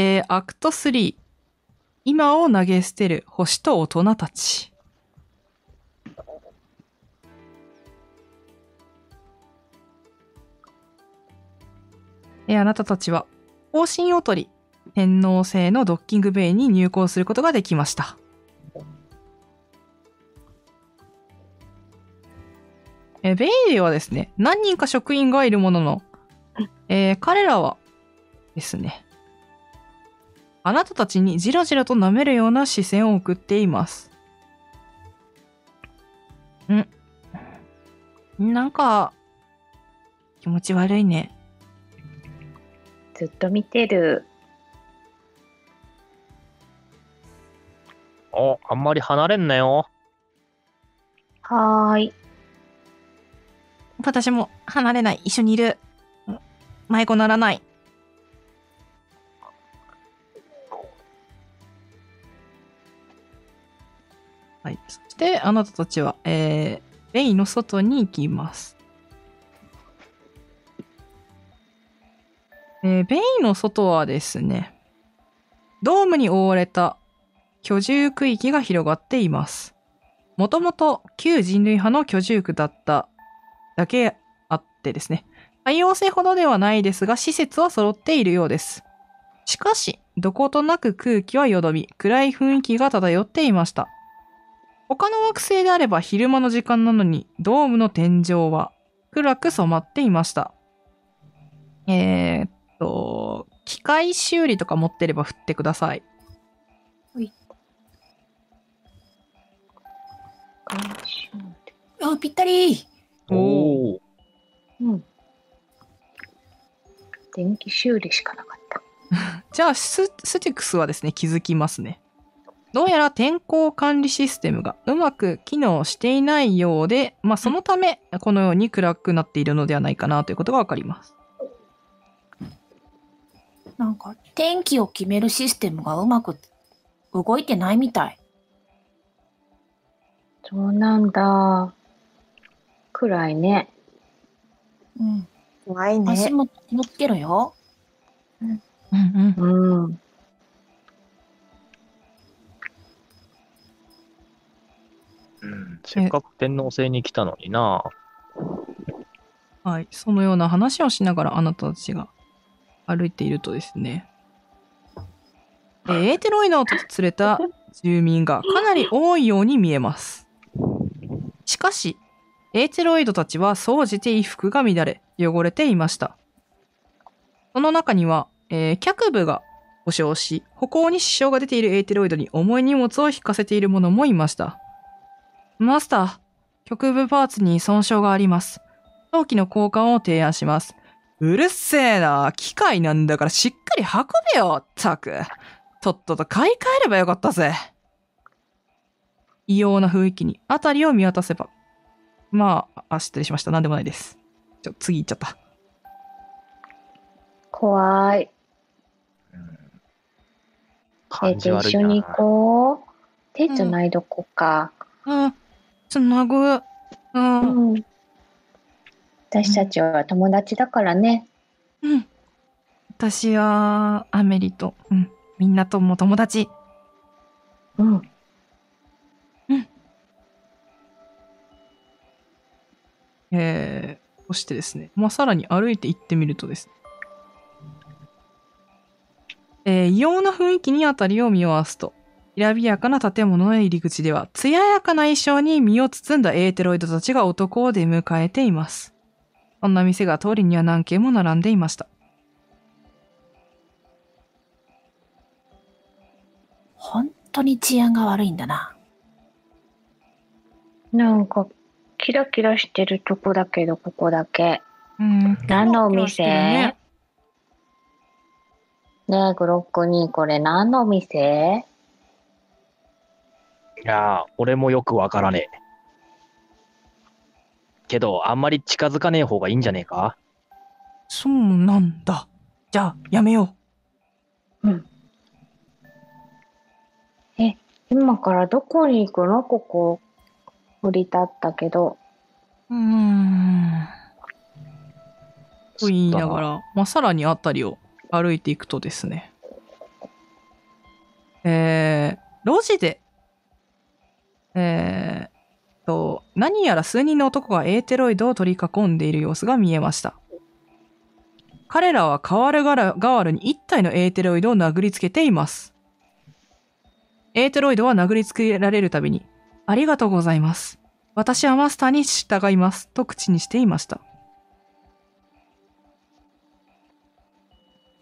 えー、アクト3。今を投げ捨てる星と大人たち。えーあなたたちは、方針を取り、天王星のドッキングベイに入港することができました。えーベイではですね、何人か職員がいるものの、えー彼らはですね、あなたたちにじらじらと舐めるような視線を送っています。ん？なんか、気持ち悪いね。ずっと見てる。お、あんまり離れんなよ。はーい。私も離れない。一緒にいる。ん迷子ならない。はい。そして、あなたたちは、えー、ベイの外に行きます。えーベイの外はですね、ドームに覆われた居住区域が広がっています。もともと旧人類派の居住区だっただけあってですね。多様性ほどではないですが、施設は揃っているようです。しかし、どことなく空気はよどみ、暗い雰囲気が漂っていました。他の惑星であれば昼間の時間なのに、ドームの天井は暗く染まっていました。えー、っと、機械修理とか持ってれば振ってください。あ、ぴったりおおお。うん。電気修理しかなかった。じゃあス、スティクスはですね、気づきますね。どうやら天候管理システムがうまく機能していないようで、まあそのため、このように暗くなっているのではないかなということがわかります。なんか、天気を決めるシステムがうまく動いてないみたい。そうなんだ。暗いね。うん。怖いね。足も気をつけろよ。うんうん。うん。うん、せっかく天皇制に来たのにな。はい。そのような話をしながらあなたたちが歩いているとですね、えーエーテロイドを連れた住民がかなり多いように見えます。しかし、エーテロイドたちは総じて衣服が乱れ、汚れていました。その中には、えー脚部が故障し、歩行に支障が出ているエーテロイドに重い荷物を引かせている者もいました。マスター、局部パーツに損傷があります。早期の交換を提案します。うるせえな。機械なんだからしっかり運べよ、ったく。とっとと買い替えればよかったぜ。異様な雰囲気に辺りを見渡せば。まあ、あ、失礼しました。なんでもないです。ちょ、次行っちゃった。怖い。え感じじゃあ悪いな。一緒に行こう。手つないどこか。うん、つなぐ。う、うんん。私たちは友達だからね。うん。私は、アメリと、うん、みんなとも友達。うん。えー、そしてですね、まあ、さらに歩いて行ってみるとですね、えー異様な雰囲気にあたりを見回すと、きらびやかな建物の入り口では、艶やかな衣装に身を包んだエーテロイドたちが男を出迎えています。そんな店が通りには何軒も並んでいました。本当に治安が悪いんだな。なんか、キラキラしてるとこだけど、ここだけ。うん。何のお店？ねねえ、グロックにこれ何のお店？いやー、俺もよくわからねえ。けど、あんまり近づかねえ方がいいんじゃねえか？そうなんだ。じゃあ、やめよ今からどこに行くの？ここ。降り立ったけど。う。うーん。と言いながら、まあ、さらにあたりを歩いていくとですね、えー、路地で、えー、と、何やら数人の男がエーテロイドを取り囲んでいる様子が見えました。彼らは代わる代わるに一体のエーテロイドを殴りつけています。エーテロイドは殴りつけられるたびに、ありがとうございます。私はマスターに従います。と口にしていました。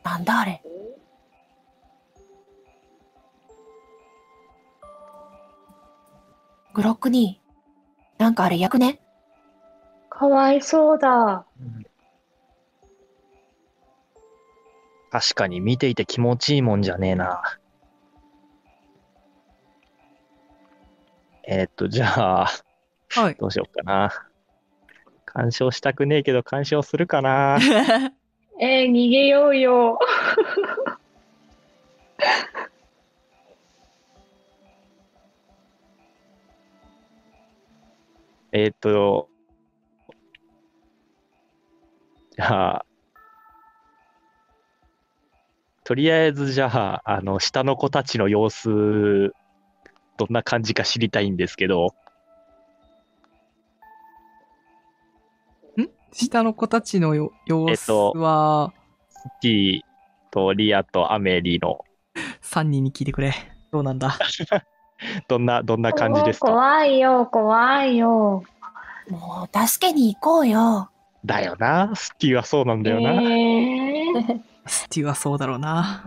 なんだあれ。グロックに、なんかあれ役ね。かわいそうだ。確かに見ていて気持ちいいもんじゃねえな。えーっと、じゃあ、はい。どうしようかな。干渉したくねえけど干渉するかな。えー、逃げようよ。えーっと、じゃあ、とりあえずじゃあ、あの、下の子たちの様子、どんな感じか知りたいんですけど、下の子たちのよ様子えっとは、ティとリアとアメリの、3人に聞いてくれ。どうなんだ？どんな、どんな感じですか？怖いよ、怖いよ。もう、助けに行こうよ。だよな。スティはそうなんだよな。えー、スティはそうだろうな。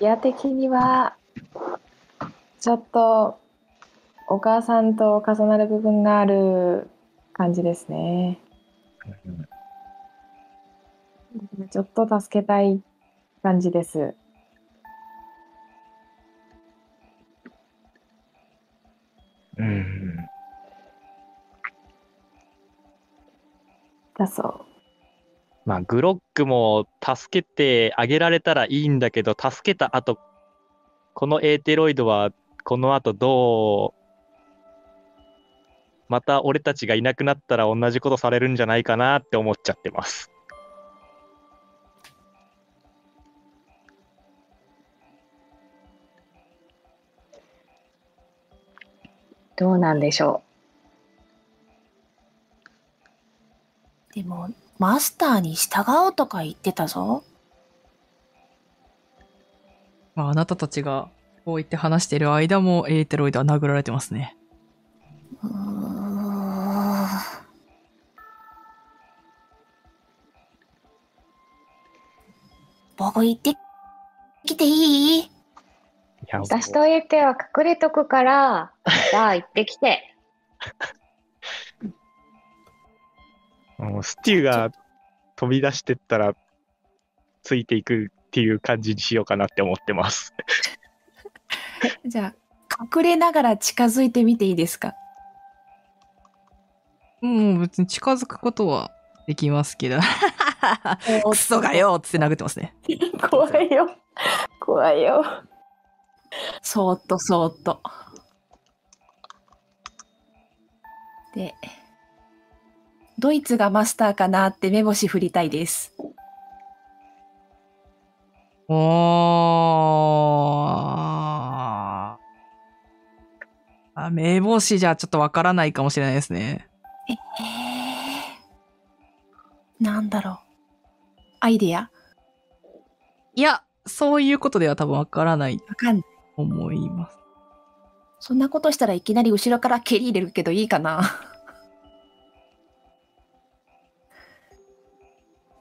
ギア的にはちょっとお母さんと重なる部分がある感じですね。ちょっと助けたい感じです。うん。だそう。まあ、グロックも助けてあげられたらいいんだけど、助けた後、このエーテロイドはこの後どう、また俺たちがいなくなったら同じことされるんじゃないかなって思っちゃってます。どうなんでしょでも、マスターに従おうとか言ってたぞ。まあ、あなたたちがこう言って話している間もエーテロイドは殴られてますね。うーん僕行ってきていい？いやう。私とエーテは隠れとくから、じゃあ行ってきて。もうスティーが飛び出してったら、ついていくっていう感じにしようかなって思ってます。じゃあ、隠れながら近づいてみていいですか？もう別に近づくことはできますけど。クソがよっつって殴ってますね。怖いよ。怖いよ。そーっとそーっと。で、ドイツがマスターかなって目星振りたいです。おー。あ、名簿詞じゃちょっとわからないかもしれないですね。えー、なんだろう。アイデア？いや、そういうことでは多分わからないとわかんない。思います。そんなことしたらいきなり後ろから蹴り入れるけどいいかな。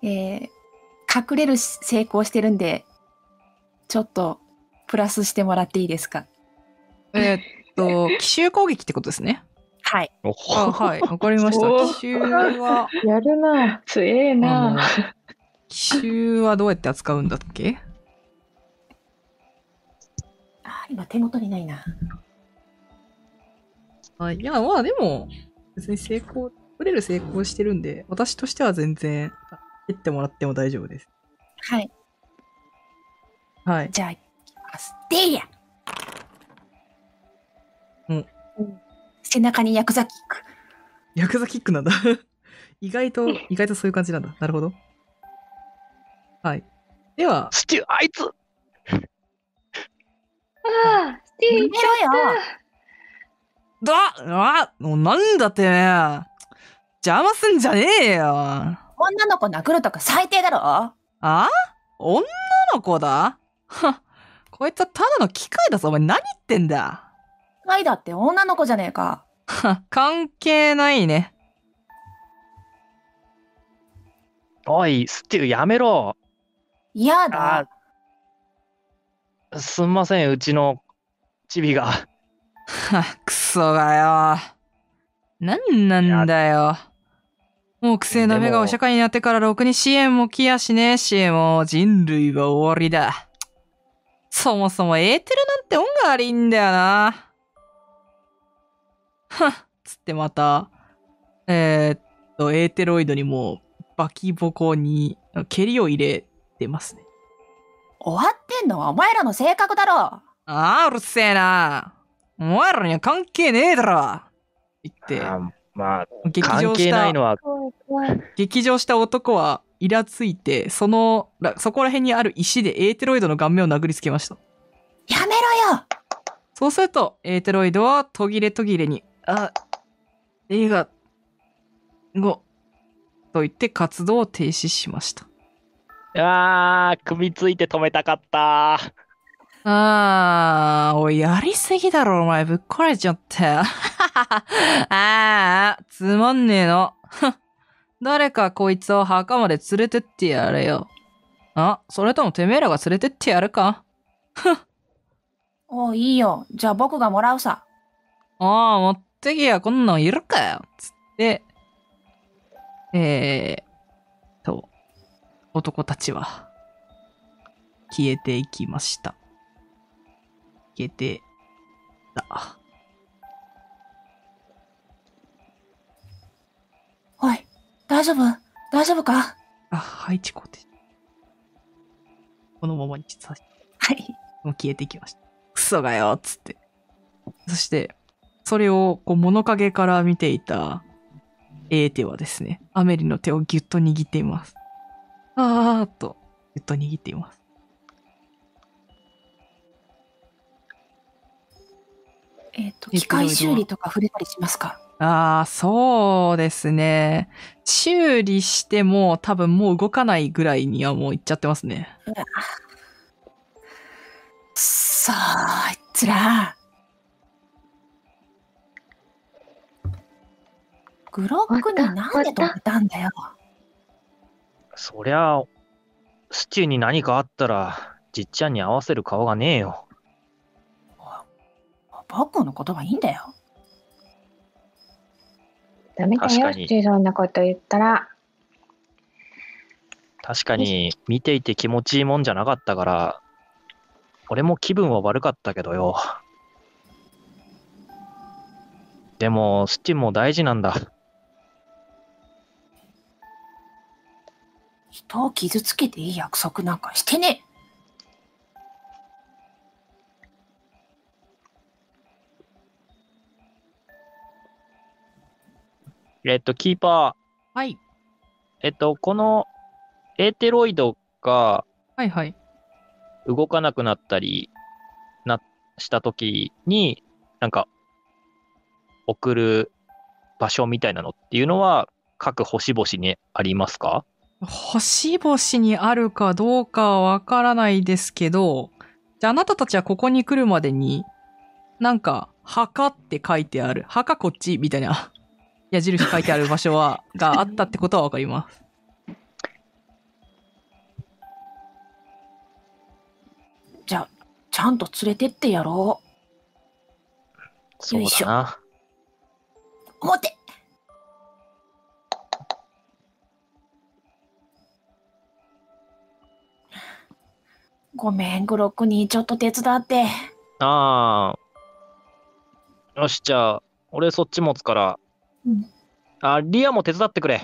えー、隠れる成功してるんで、ちょっとプラスしてもらっていいですか？えーっと、奇襲攻撃ってことですね。はい。おあはい、わかりました。お奇襲は、やるな。強えな。、奇襲はどうやって扱うんだっけ？今手元にないな。はい。いや、まあでも、別に成功、取れる成功してるんで、私としては全然、切ってもらっても大丈夫です。はい。はい。じゃあ、いきます。デイヤうん。背中にヤクザキック。ヤクザキックなんだ。意外と、意外とそういう感じなんだ。なるほど。はい。では、スチュー、あいつああ、スティーやめろよだあもうなんだてめえ。邪魔すんじゃねえよ。あ女の子殴るとか最低だろ女の子だ？はこいつはただの機械だぞ。お前何言ってんだ？カイだって女の子じゃねえか。は関係ないね。おい、スチューやめろ。嫌だ。すんません、うちのチビが。はくそがよ。なんなんだよ。もうくせえな目がおでも社会になってからろくに支援も来やしねえし、もう人類は終わりだ。そもそもエーテルなんて音が悪いんだよな。はっ、つってまた、えー、っと、エーテロイドにもバキボコに蹴りを入れてますね。終わってんのはお前らの性格だろ。ああ、うるせえな。お前らには関係ねえだろ。言って、あまあ、激関情した係ないのは、怖い怖い。激情した男はイラついて、その、らそこら辺にある石でエーテロイドの顔面を殴りつけました。やめろよそうすると、エーテロイドは途切れ途切れに、あ、映画、ご、と言って活動を停止しました。あー、首ついて止めたかった。あー、おい、やりすぎだろ、お前、ぶっ壊れちゃったよ。あー、つまんねえの。誰かこいつを墓まで連れてってやれよ。あ、それともてめえらが連れてってやるか おういいよ。じゃあ僕がもらうさ。ああ、持ってきや、こんなんいるかよ。つって、えー、と、男たちは、消えていきました。消えてた。おい、大丈夫？大丈夫か？あ、配置工程。このままにさせはい。もう消えていきました。クソがよ、つって。そして、それをこう物陰から見ていたエーテはですね、アメリの手をギュッと握っています。あーっと、ギュッと握っています。えっ、と、えっと機械修理とか触れたりしますか？あー、そうですね。修理しても多分もう動かないぐらいにはもういっちゃってますね。さあ、あいつら。グロックになんで止めたんだよ。そりゃ、スチューに何かあったら、じっちゃんに合わせる顔がねえよ。僕のことはいいんだよ。ダメだよ、確かにスティーそんなこと言ったら。確かに、見ていて気持ちいいもんじゃなかったから、俺も気分は悪かったけどよ。でも、スチューも大事なんだ。人を傷つけていい約束なんかしてねえっと、キーパはい。ー、えっと、このエーテロイドがはいはい。動かなくなったりなしたときに、なんか、送る場所みたいなのっていうのは、各星々にありますか？星々にあるかどうかはわからないですけど、じゃああなたたちはここに来るまでに、なんか、墓って書いてある。墓こっちみたいな 矢印書いてある場所は、があったってことはわかります。じゃあ、ちゃんと連れてってやろそうよいしょだな。う。持ってごめん、グロックにちょっと手伝って。ああ。よし、じゃあ、俺そっち持つから。うんあ、リアも手伝ってくれ。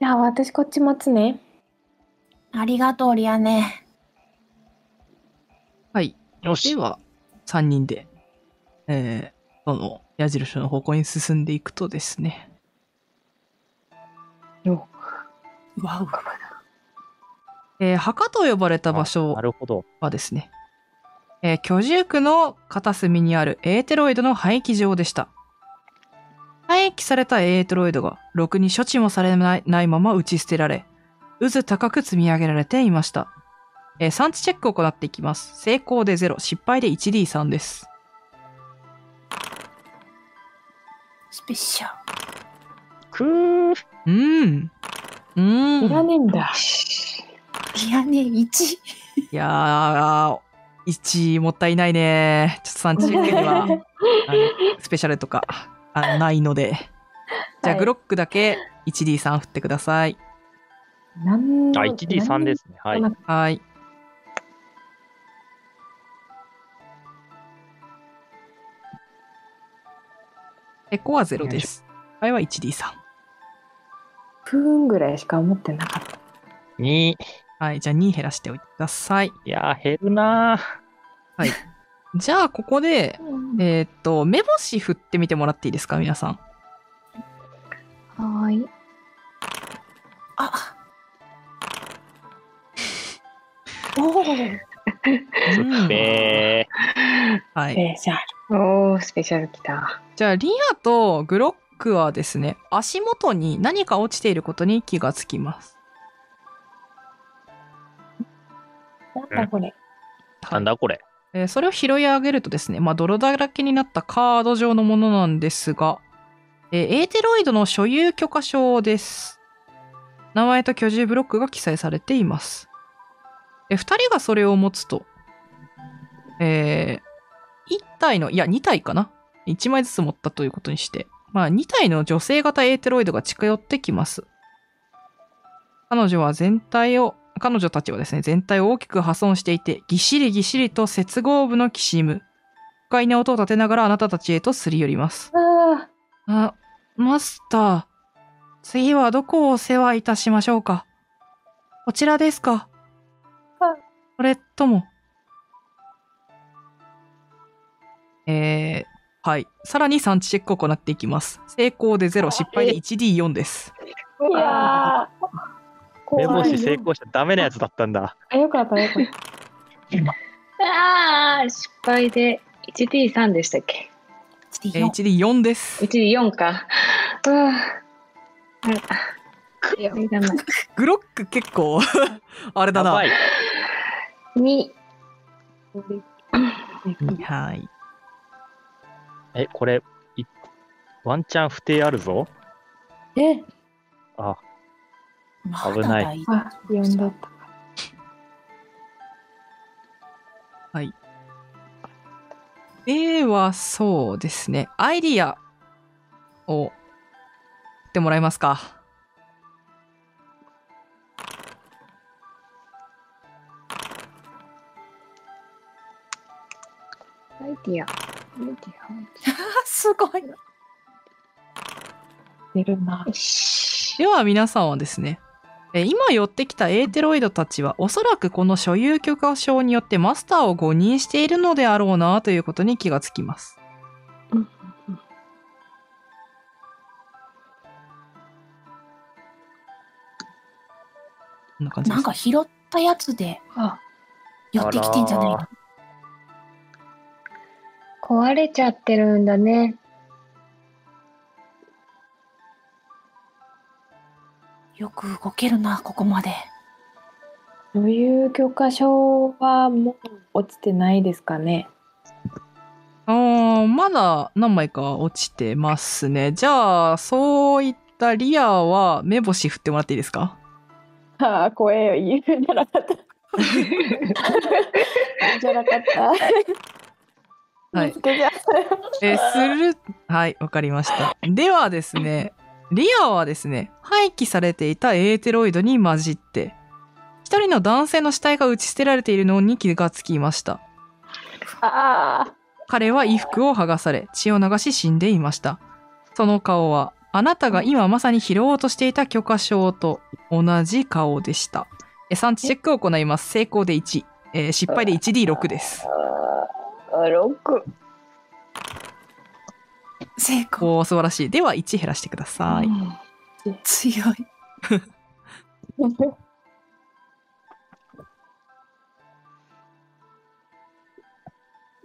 じゃあ私こっち持つね。ありがとう、リアネ。はい。よしで。は、3人で、えー、その矢印の方向に進んでいくとですね。よわう。えー墓と呼ばれた場所あなるほど。はですね、えー居住区の片隅にあるエーテロイドの廃棄場でした。廃棄されたエーテロイドがろくに処置もされないないまま打ち捨てられ、渦高く積み上げられていました。えー産地チェックを行っていきます。成功で0、失敗で 1D3 です。スペシャル。くー。うーん。うーん。いらねえんだ。いやね、1。いやー、1もったいないね。ちょっと産地チェックには、あのスペシャルとかあないので。じゃあ、はいグロックだけ 1D3 振ってください。なんあ、1D3 ですね。はい。はい。エコは0です。場合は 1D3。分ぐらいしか思ってなかった。2。はい。じゃあ2減らしておいてください。いやー、減るなー。じゃあ、ここで、えーっと、目星振ってみてもらっていいですか皆さん。はーい。あおお。うんではい。スペシャル。おー、スペシャルきた。じゃあ、リアとグロックはですね、足元に何か落ちていることに気がつきます。なんだこれ。ー、なんだこれ。えーそれを拾い上げるとですね、まあ、泥だらけになったカード上のものなんですが、えーエーテロイドの所有許可証です。名前と居住ブロックが記載されています。えー二人がそれを持つと、えー、一体の、いや、二体かな一枚ずつ持ったということにして、まあ、二体の女性型エーテロイドが近寄ってきます。彼女は全体を、彼女たちはですね、全体を大きく破損していて、ぎっしりぎっしりと接合部のきしむ。不快な音を立てながらあなたたちへとすり寄ります。ああ、マスター。次はどこをお世話いたしましょうか？こちらですか？あそれとも。えー、はい。さらに産地チェックを行っていきます。成功で0、失敗で 1D4 です。あ。いやー。目怖い星成功しちゃダメなやつだったんだ。あ、よかったよかった。あー、失敗で 1D3 でしたっけ？えー 1D4 です。?1D4 か。うわ。グロック結構、あれだな。やばい。2。はい。え、これ、いワンチャン不定あるぞ。え、あ、ま危ないあ、4だった。では、そうですね。アイディアを振ってもらえますか。アイディア。アイディ すごい。出るなア。よ。し。では皆さんはですね、えー今寄ってきたエーテロイドたちはおそらくこの所有許可証によってマスターを誤認しているのであろうなということに気がつきます。な。なんか拾ったやつであ、寄ってきてんじゃないの？あら壊れちゃってるんだね。よく動けるな、ここまで。所有許可証はもう落ちてないですかね。あーまだ何枚か落ちてますね。じゃあ、そういったリアは目星振ってもらっていいですか？ああ、怖えよ。言うんじゃなかった。言うんじゃなかった。はいえーする、はい、わかりました。ではですね、リアはですね、廃棄されていたエーテロイドに混じって、一人の男性の死体が打ち捨てられているのに気がつきました。彼は衣服を剥がされ、血を流し死んでいました。その顔は、あなたが今まさに拾おうとしていた許可証と同じ顔でした。え産地チェックを行います。成功で1、えー失敗で 1D6 です。6。成功。おー素晴らしい。では1減らしてください。強い。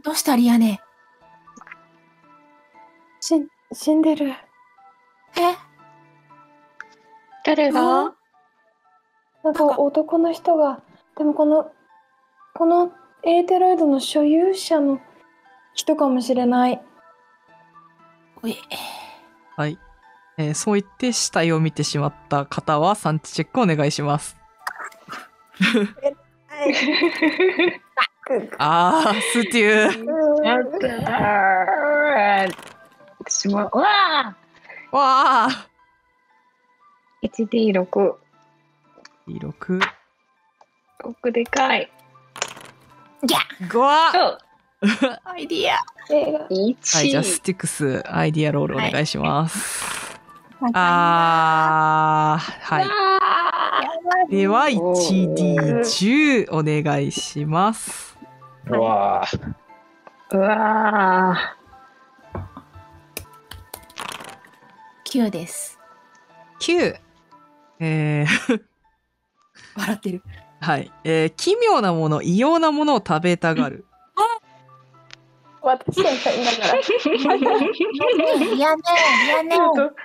どうしたリアネ？し死んでる。え？誰が？なんか男の人が、でもこの、このエーテロイドの所有者の人かもしれない。おいはい。えーそう言って死体を見てしまった方は産地チェックお願いします。あー、ステュー。やった私も、うわわー。あ !1D6。6。6でかい。ギャ5はそう。アイディア映画1。はい、じゃあスティックス、アイディアロールお願いします。ああー、はい。あでは、おー 1D10 お願いします。うわあ。ーうわ9です9。えー、笑ってるはい。えー、奇妙なもの、異様なものを食べたがる。私が言いながら。リアネリアネー。ちょっと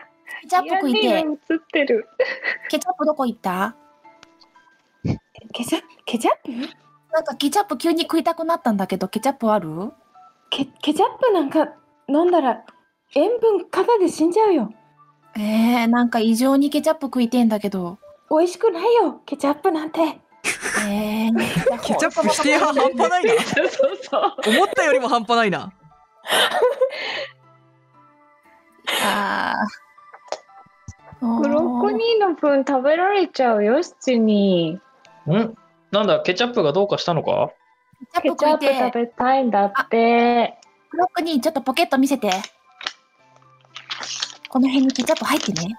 ケチャップ食いて映ってる。ケチャップどこ行ったケチャケチャップなんかケチャップ急に食いたくなったんだけどケチャップあるケケチャップなんか飲んだら塩分過多で死んじゃうよ。えー、なんか異常にケチャップ食いてんだけど美味しくないよ、ケチャップなんて。えー、ケチャップ否定派半端ないな。そうそうそう。思ったよりも半端ないな。あーブロッコリーの分食べられちゃうよ、七に。んなんだ、ケチャップがどうかしたのか？ケチャップケチャップ食べたいんだって。ブロックにちょっとポケット見せてこの辺にケチャップ入ってね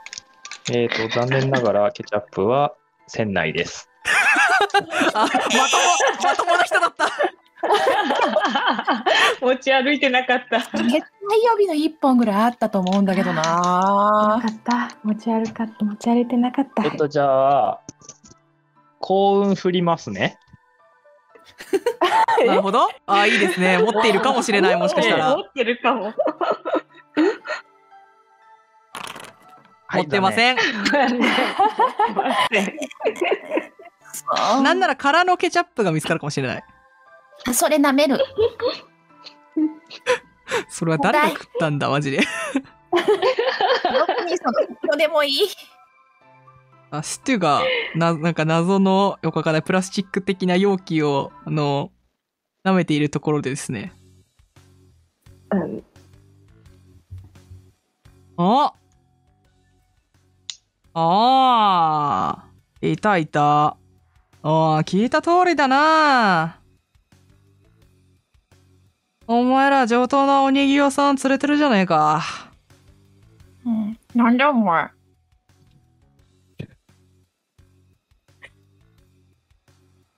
えーと、残念ながらケチャップは船内です。あ、まとも、まともな人だった。持ち歩いてなかった。絶対予備の1本ぐらいあったと思うんだけどななかった。持ち歩か持ち歩いてなかった。えっと、じゃあ、幸運振りますね。なるほど。あ、いいですね。持っているかもしれない、もしかしたら持。ってるかも。持ってません。なんなら空のケチャップが見つかるかもしれない。あそれ舐める それは誰が食ったんだ、マジで。ブロックにそのどでもいいあ、ステュが、な、なんか謎の、よくわかんないプラスチック的な容器を、あの、舐めているところでですね。うんああーいたいた。ああ、聞いた通りだな。お前ら上等なおにぎり屋さん連れてるじゃねえか。うんなんだお前 ん？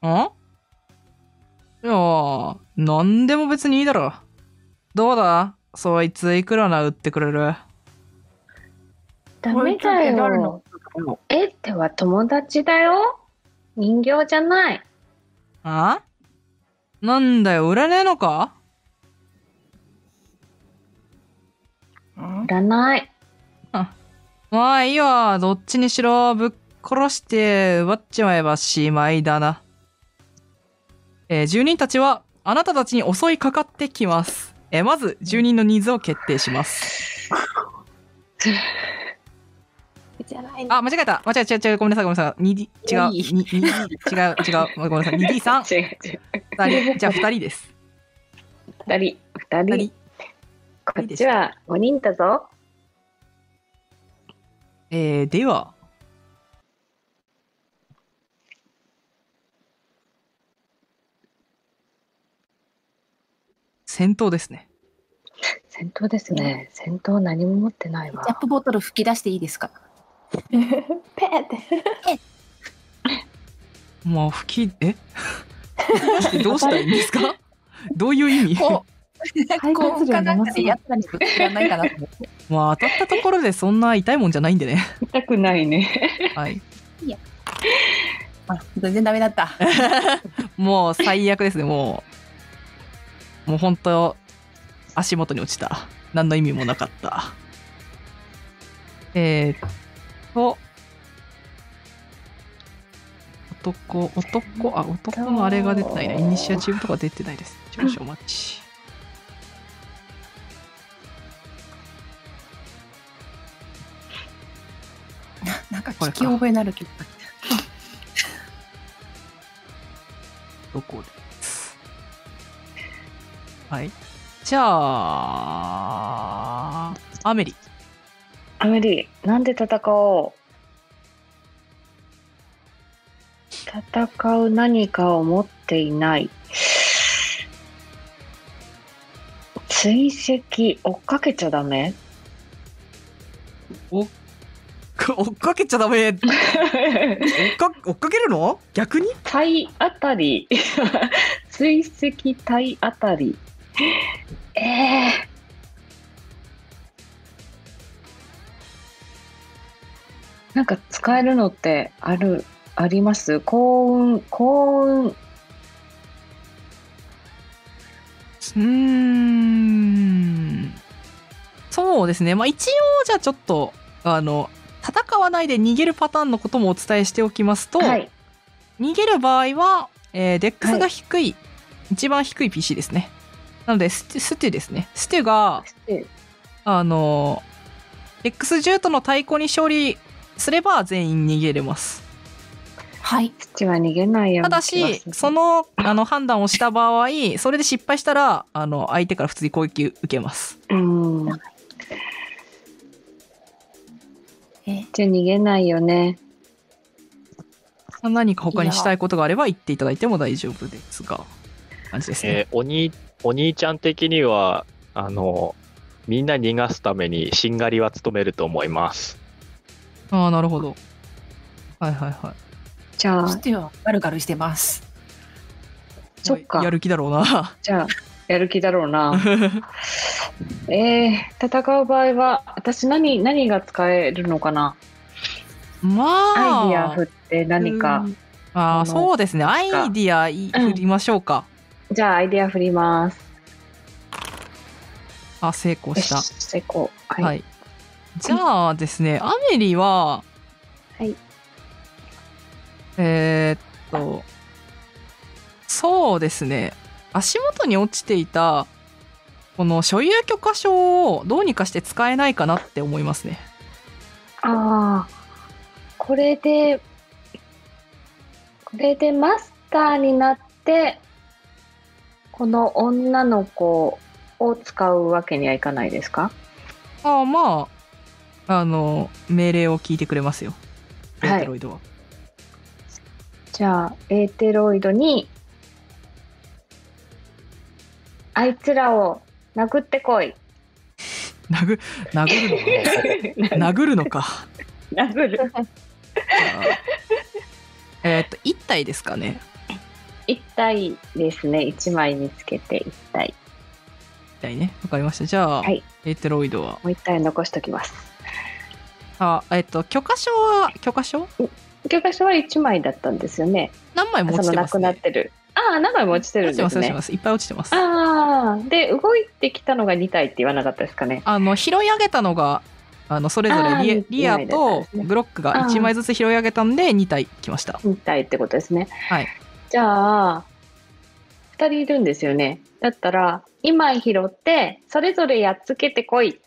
いやー、なんでも別にいいだろ。どうだ？そいついくらな売ってくれる？ダメだよ。エっては友達だよ。人形じゃない。あ？なんだよ、売れねえのか？うん？いらない。まあいいわ、どっちにしろぶっ殺して奪っちまえばしまいだな。えー住人たちはあなたたちに襲いかかってきます。えーまず住人のニーズを決定します。じゃないあ、間違えた。間違え違う違う。ごめんなさい、ごめんなさい。2D、違う。いいに 2D、違う、違う。ごめんなさい。2D3。違う違う。2人。じゃあ2人です。二人。二2人人。。こっちは五人だぞ。えー、では。戦闘ですね。戦闘ですね。戦闘何も持ってないわケチャッ。プボトル吹き出していいですか？ペーって。まあ、吹き、え？どうしたらいいんですか？どういう意味？こ肺う、こう、活量かなんものすごいかでやったら振らないかなと思って。まあ、当たったところでそんな痛いもんじゃないんでね。痛くないね。はい。あ、全然ダメだった。もう最悪ですね、もう。もう本当、足元に落ちた。何の意味もなかった。えー、っと、男、男、あ、男のあれが出てないな。イニシアチブとか出てないです。少々お待ち。ななんか聞き覚えのある曲が来どこです？はい。じゃあ、アメリ。アメリ、なんで戦おう？戦う何かを持っていない。追跡、追っかけちゃダメ？追っかけちゃダメ？追っか 追っかけるの？逆に？体あたり。追跡体あたり。ええなんか使えるのってある、あります？幸運、幸運。うーん。そうですね。まあ一応じゃあちょっと、あの、戦わないで逃げるパターンのこともお伝えしておきますと、はい。逃げる場合は、えー、デックスが低い、一番低い PC ですね。なのでステ、ステュですね。ステュが、であの、X10 との対抗に勝利すれば全員逃げれます。はい。土は逃げないようただ。し、その、あの、判断をした場合、それで失敗したら、あの、相手から普通に攻撃受けます。うん。えじゃあ逃げないよね。何か他にしたいことがあれば言っていただいても大丈夫ですが、感じですね。えーお兄お兄ちゃん的にはあのみんな逃がすためにしんがりは務めると思いますああ、なるほど。はいはいはい。じゃあス、ティはガルガルしてます。そっかやる気だろうな。じゃあ、やる気だろうな。えー、戦う場合は、私何、何が使えるのかな？まあ。アイディア振って何かう。んああ、そうですね。アイディア振りましょうか。じゃあ、アイデア振ります。あ、成功した。成功。はい。はい。じゃあですね、アメリは、はい。えーっと、そうですね、足元に落ちていた、この所有許可証をどうにかして使えないかなって思いますね。ああ、これで、これでマスターになって、この女の子を使うわけにはいかないですか？ああ、まあ、あの、命令を聞いてくれますよ。エはいーテロイドは。じゃあ、エーテロイドに、あいつらを殴ってこい。殴、殴るのか？殴るのか？殴る。えーっと、1体ですかね？一体ですね。一枚見つけて一体。1体ね。わかりました。じゃあ、はいエーテロイドは？もう一体残しときます。あ、えーっと、許可証は、許可証？教科書は一枚だったんですよね。何枚も落ちてますそのなくなっね。てる。ああ、何枚も落ちてるん落ちてます、ですね。いっぱい落ちてます。ああ、で、動いてきたのが2体って言わなかったですかね。あの、拾い上げたのが、あの、それぞれリにリアとですねグロックが1枚ずつ拾い上げたんで2体来ました。2体ってことですね。はい。じゃあ、2人いるんですよね。だったら、2枚拾って、それぞれやっつけてこい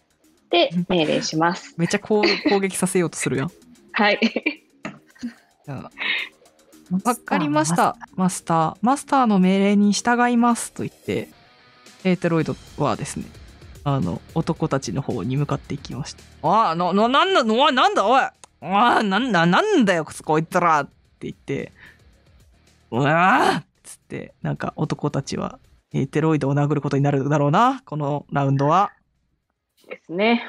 って命令します。めっちゃ攻撃させようとするやん。はい。わかりまし。た、マスター。マスターの命令に従いますと言って、エーテロイドはですね、あの、男たちの方に向かっていきました。ああ、な、な、なんだ、おい、なんだ、おいああ、なんだ、なんだよ、こいつらって言って、うわーっつって、なんか男たちは、エーテロイドを殴ることになるだろうな、このラウンドは。ですね。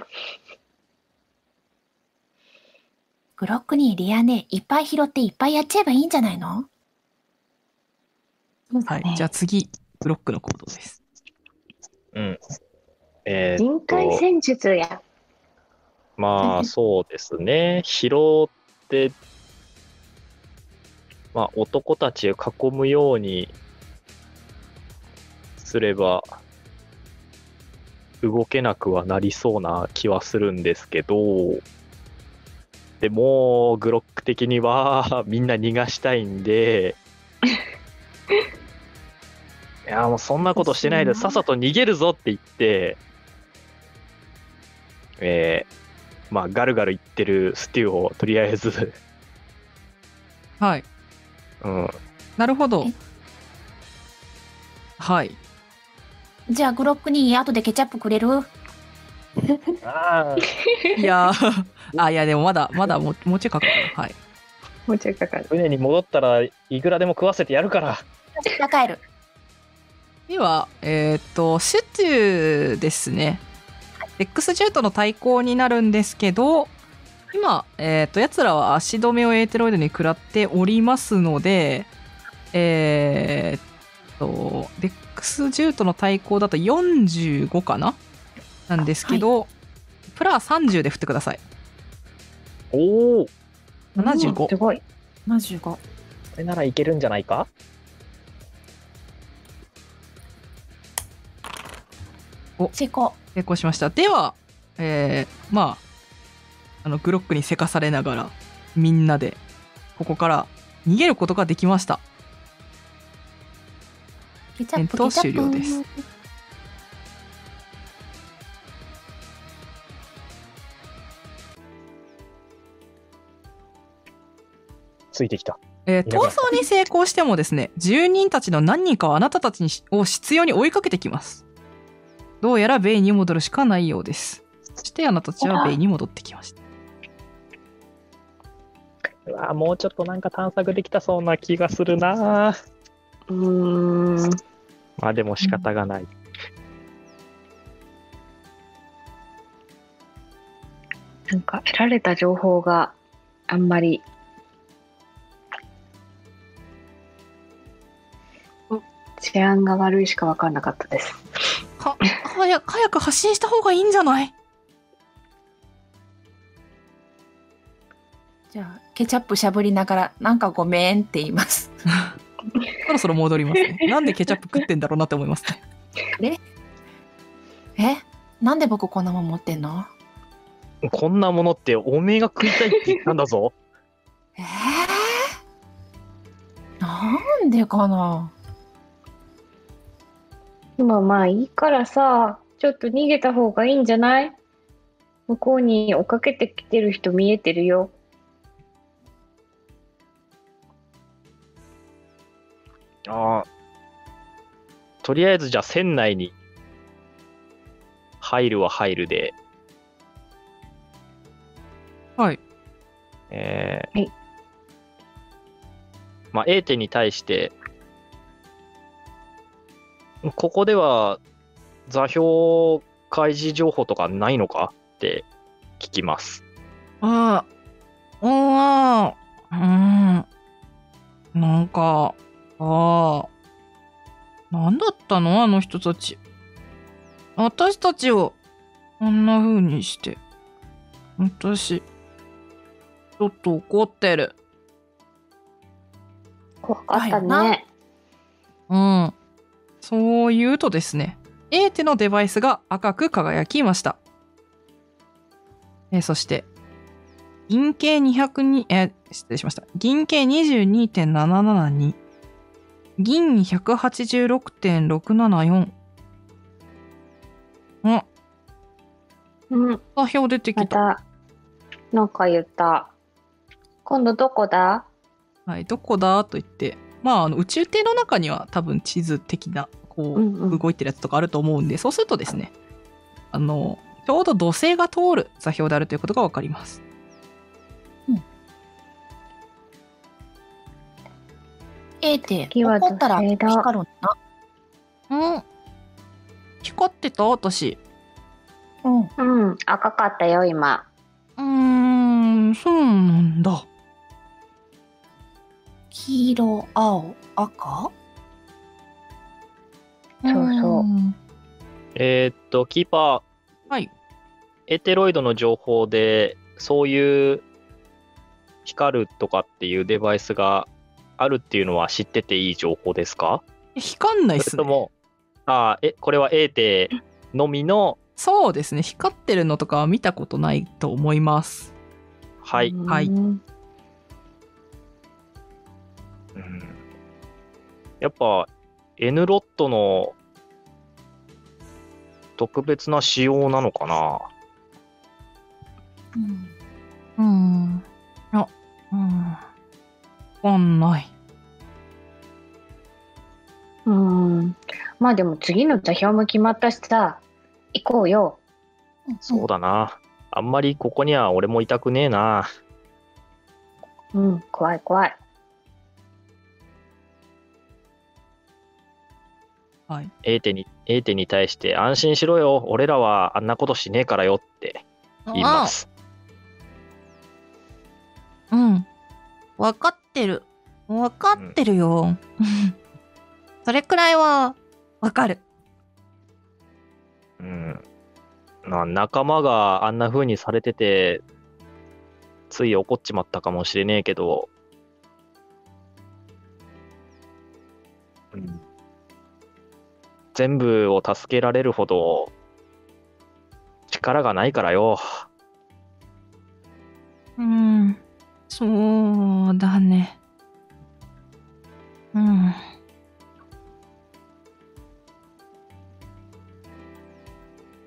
グロックにリアね、いっぱい拾っていっぱいやっちゃえばいいんじゃないの？はい。じゃあ次、ブロックの行動です。うんえー人っと海戦術や。まあそうですね拾ってまあ、男たちを囲むようにすれば、動けなくはなりそうな気はするんですけど、でも、グロック的には みんな逃がしたいんで、いや、もうそんなことしてないで、さっさと逃げるぞって言って、えー、まあ、ガルガル言ってるステューをとりあえず、はい。うん、なるほどえ？はい。じゃあグロックに後でケチャップくれる？いや あいやでもまだまだももうちょいかかるはい。もうちょいかかる。船に戻ったらいくらでも食わせてやるから。帰る。ではえっ、ー、とシチューですね。X10 との対抗になるんですけど今、えっ、ー、と、奴らは足止めをエーテロイドに食らっておりますので、えー、っと、デ X10 との対抗だと45かな？なんですけど、はい、プラ30で振ってください。おお75。すごい。75。これならいけるんじゃないか？お成功。成功しました。では、えー、まあ、あの、グロックにせかされながら、みんなで、ここから逃げることができました。ケチャップ、戦闘ケチャップ。終了です。ついてきた。えー逃走に成功してもですね、住人たちの何人かはあなたたちにしを執拗に追いかけてきます。どうやらベイに戻るしかないようです。そしてあなたたちはベイに戻ってきました。うわもうちょっとなんか探索できたそうな気がするなうーん。まあでも仕方がない。なんか得られた情報があんまり。治安が悪いしか分かんなかったです。は、早く、早く発信した方がいいんじゃない？じゃあ、ケチャップしゃぶりながら、なんかごめんって言います。そろそろ戻りますね。なんでケチャップ食ってんだろうなって思いますね。え？なんで僕こんなもん持ってんの？こんなものっておめえが食いたいって言ったんだぞ。え？ー、なんでかな？今まあいいからさ、ちょっと逃げた方がいいんじゃない？向こうに追っかけてきてる人見えてるよ。ああ。とりあえずじゃあ船内に入るは入るで、はい。えーはいまあ A 点に対して、ここでは座標開示情報とかないのかって聞きます。ああ、ああ、うん。なんか、ああ、なんだったの？あの人たち。私たちを、こんな風にして。私、ちょっと怒ってる。怖かったね。うん。そう言うとですね、エーテのデバイスが赤く輝きました。えーそして、銀形202、えー失礼しました。銀形22.772、銀186.674。あ、うん、座標出てまきた。た、なんか言った。今度どこだ？はい、どこだ？と言って、まあ、あの宇宙艇の中には多分地図的な、こう、うんうん動いてるやつとかあると思うんで、そうするとですね、あの、ちょうど土星が通る座標であるということがわかります。えーって、怒ったら光るんだうん。光ってた？私。な。うん。うん、赤かったよ、今。うーん、そうなんだ。黄色、青、赤？そうそううんえーっと、キーパー、はい。エテロイドの情報で、そういう光るとかっていうデバイスがあるっていうのは知ってていい情報ですか？え光んないっすね。それとも、あーえ、これは A 手のみの、そうですね。光ってるのとかは見たことないと思います。はい。はいうんうんやっぱ N ロットの特別な仕様なのかな？うんうん。あ、うん。わかんない。うん。まあでも次の座標も決まったしさ、行こうよ。そうだな。あんまりここには俺もいたくねえな。うん、怖い怖い。はい。A 手に、A 手に対して安心しろよ。俺らはあんなことしねえからよって言います。うん。わかってる。わかってるよ。それくらいは、わかる。うん。な仲間があんな風にされてて、つい怒っちまったかもしれねえけど、うん、全部を助けられるほど力がないからよ。うん。そうだね。うん。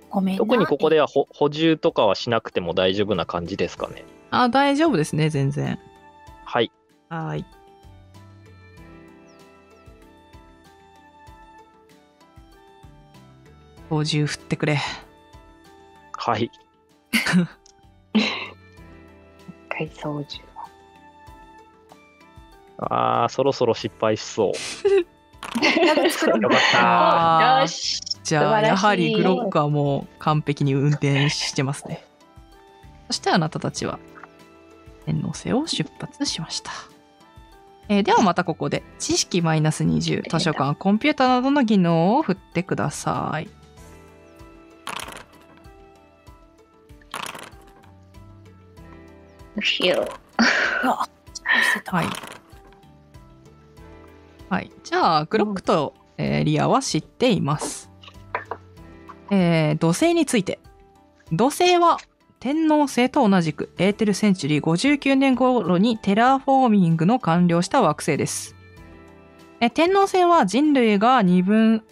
ごめんな特にここでは補補充とかはしなくても大丈夫な感じですかね？あ、大丈夫ですね、全然。はい。はい。50振ってくれ。はい。回操縦。あー、そろそろ失敗しそう。よかった。あーし。じゃあ、やはりグロックはもう完璧に運転してますね。そしてあなたたちは天皇星を出発しました。えーではまたここで知識マイナス20図書館コンピューターなどの技能を振ってください。はい。はい。じゃあ、グロックと、えーリアは知っています。えー土星について。土星は天王星と同じくエーテルセンチュリー59年頃にテラフォーミングの完了した惑星です。えー天王星は人類が二分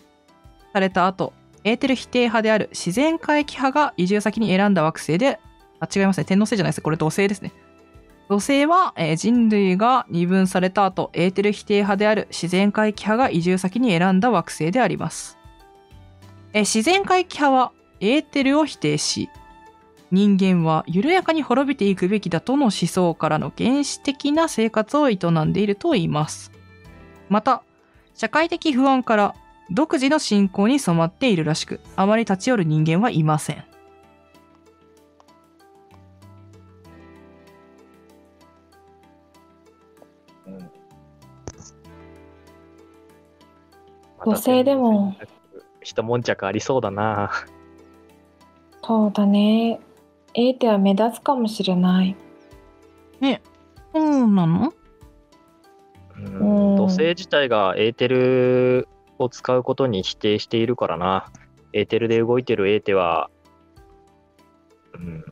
された後、エーテル否定派である自然回帰派が移住先に選んだ惑星で、あ、違いますね。天王星じゃないです。これ土星ですね。土星は、えー人類が二分された後、エーテル否定派である自然回帰派が移住先に選んだ惑星であります。えー自然回帰派はエーテルを否定し、人間は緩やかに滅びていくべきだとの思想からの原始的な生活を営んでいると言います。また、社会的不安から独自の信仰に染まっているらしく、あまり立ち寄る人間はいません。土星でも。一悶着ありそうだな。そうだね。エーテは目立つかもしれない。そうなの？うんうん土星自体がエーテルを使うことに否定しているからな。エーテルで動いてるエーテは、うん、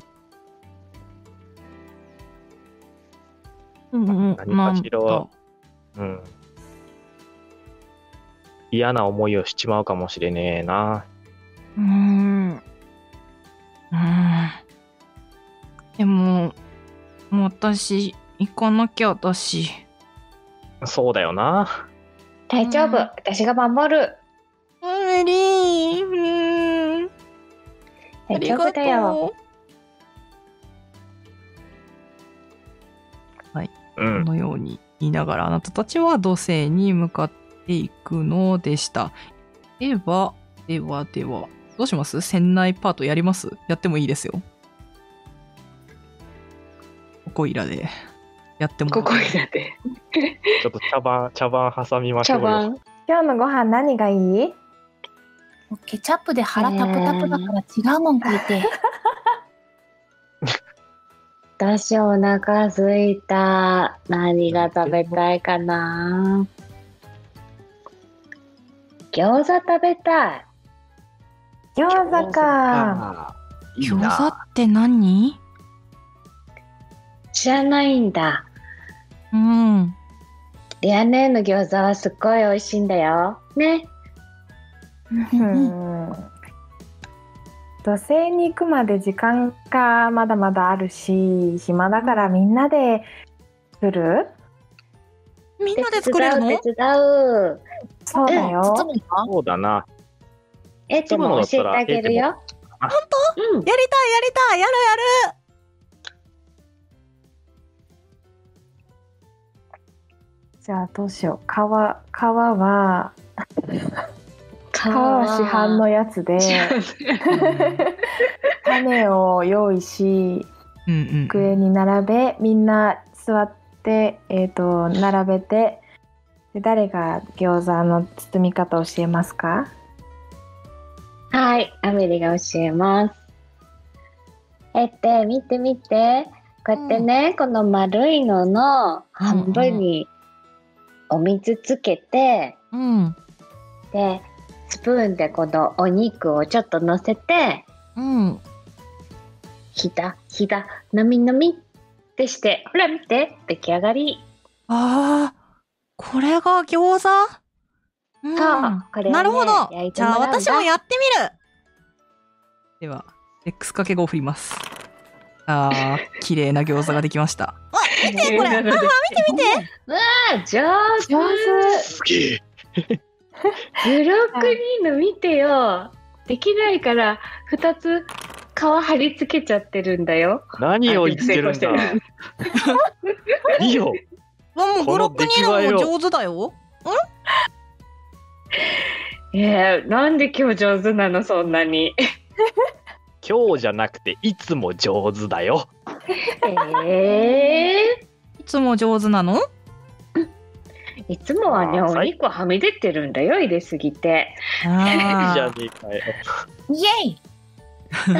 うん何かしらなんだうん。嫌な思いをしちまうかもしれねえな。うーん。うーん。でも、もう私、行かなきゃだし。そうだよな。大丈夫、うん私が守る。無理うーん。あ大丈りが夫だよ。とう。うんこ。のように言いながら、あなたたちは土星に向かっていくのでした。では、では、では、どうします？船内パートやります？やってもいいですよ。ここいらで。やってもここにだって。ちょっと茶番、茶番挟みましょうよ。茶番。今日のご飯何がいい？ケチャップで腹タプタプだから違うもん食いて。私お腹すいた。何が食べたいかな？餃子食べたい。餃子か。餃子な。って何？知らないんだ。うん。リアネーの餃子はすっごい美味しいんだよ。ね。うん。土星に行くまで時間がまだまだあるし、暇だからみんなで作る？みんなで作れるの？手伝う、手伝う。そうだよ。包むの？そうだな。え、でも教えてあげるよ。あうんやりたいやりたいやるやるじゃあどうしよう。皮、皮は、皮は市販のやつで、種を用意し、うんうん。机に並べ、みんな座って、えっ、と、並べて、で誰が餃子の包み方を教えますか？はい、アメリが教えます。えって、見て見て。こうやってね、この丸いのの半分にお水つけて、うん。で、スプーンでこのお肉をちょっと乗せて、うん。ひだ、ひだ、のみのみってして、ほら見て、出来上がり。ああ、これが餃子？うんそうこれをねなるほどじゃあ私もやってみるでは、X かけ5を振ります。ああ、綺麗な餃子ができました。あ、見てこれあー見て見てあ、上手上手すげえ。ブロックにいいの見てよ。できないから、二つ皮貼り付けちゃってるんだよ。何を言ってるんだあ成功。いいよ。わもうこのブロック煮るのも上手だよ。えー、なんで今日上手なのそんなに。今日じゃなくていつも上手だよ。えいつも上手なの？ー、いつもはね、お肉はみ出てるんだよ、入れすぎて。いいじゃあねえかよ。イエイうん、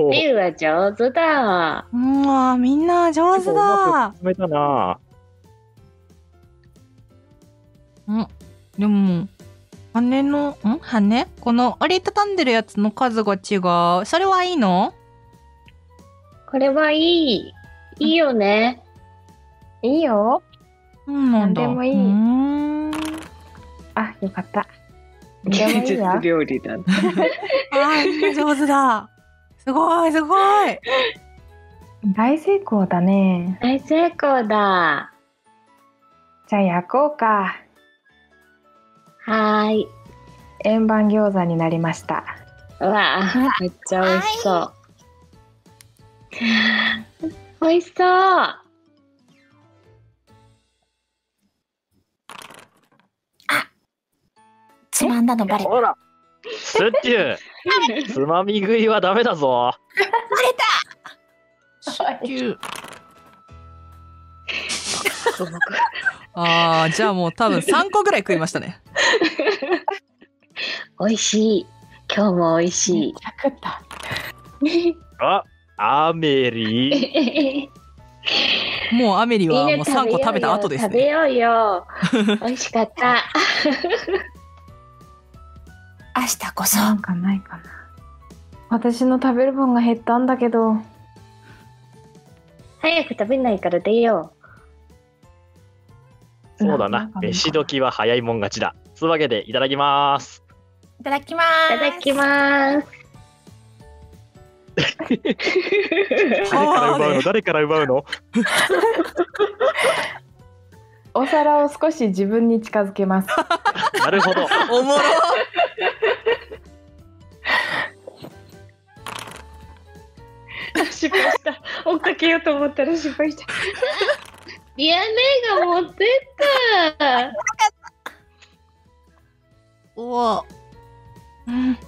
おお。ビルは上手だ。あ、うわみんな上手だ。冷たな。うん。でも、羽の、ん？羽？この折りたたんでるやつの数が違う。それはいいの？これはいい。いいよね。いいよ。うんなんだ。なんでもいいうーん。あ、よかった。でもいいよ。料理だ。あーみんな上手だ。すごい、すごい。大成功だね。大成功だ。じゃあ焼こうか。はーい。円盤餃子になりました。うわあ、めっちゃ美味しそう。美味しそう。つまんだのバレた。ほら。スチュー。つまみ食いはダメだぞ。ああ、じゃあもう多分3個ぐらい食いましたね。美味しい。今日も美味しい。食った。あ、アメリー。もうアメリはもう3な食べようよ個食べた後です食べね。ようよ。美味しかった。明日こそ。なんかないかな。私の食べる分が減ったんだけど。早く食べないから出よそうだな飯時は早いもん勝ちだ。つうわけでいただきます。いただきまう。す。いただきます。誰から奪うの？誰から奪うの？お皿を少し自分に近づけます。なるほど。おもろ失敗した。追っかけようと思ったら失敗した。リアネが持ってった。うわ。うん。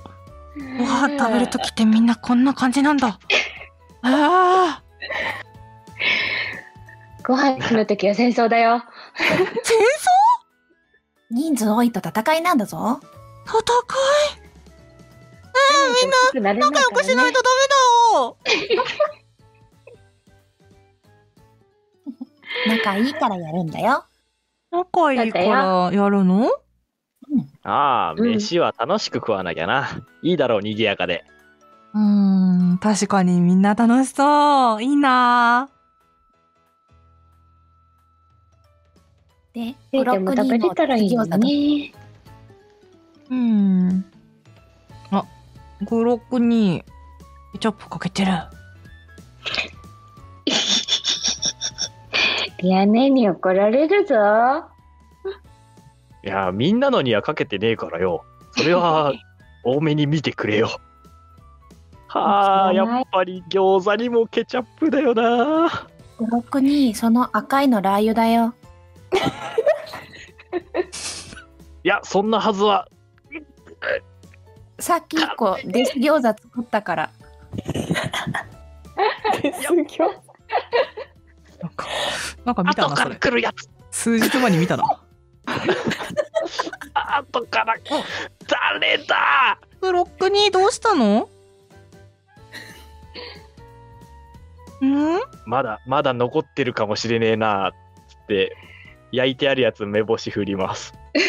ご飯食べるときってみんなこんな感じなんだ。ああ。ご飯の時は戦争だよ。戦争？人数多いと戦いなんだぞ。戦い？みんな仲良くしないとダメだよ仲いいからやるんだよ。仲いいからやるの？ああ、うん飯は楽しく食わなきゃな。いいだろう、賑やかで。うーん、確かにみんな楽しそう。いいなで、えでブロッも食べれたらいいの餃子だね。うん。あ、グロックにケチャップかけてる。リア姉に怒られるぞ。いや、みんなのにはかけてねえからよ。それは、多めに見てくれよ。はあ、やっぱり餃子にもケチャップだよな。ブロックにその赤いのラー油だよ。いや、そんなはずは。さっき一個デス餃子作ったから。ですよ。なんか、なんか見たな、後からそれ。来るやつ。数日前に見たな。後から。誰だ？グロックにどうしたの？ん？まだ、まだ残ってるかもしれねえな。つって、焼いてあるやつ目星振ります。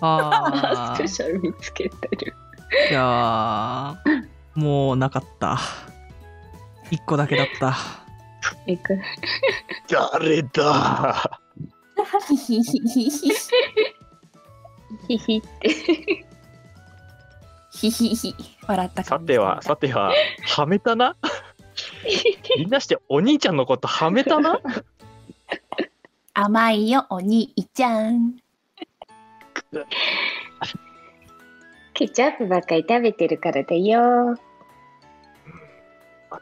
あースペシャル見つけてる。いやーもうなかった。一個だけだった。いく誰だ？ヒヒヒヒヒヒヒって。ヒヒヒ笑ったさては、さては、はめたなみんなしてお兄ちゃんのことはめたな甘いよお兄ちゃん。ケチャップばっかり食べてるからだよ。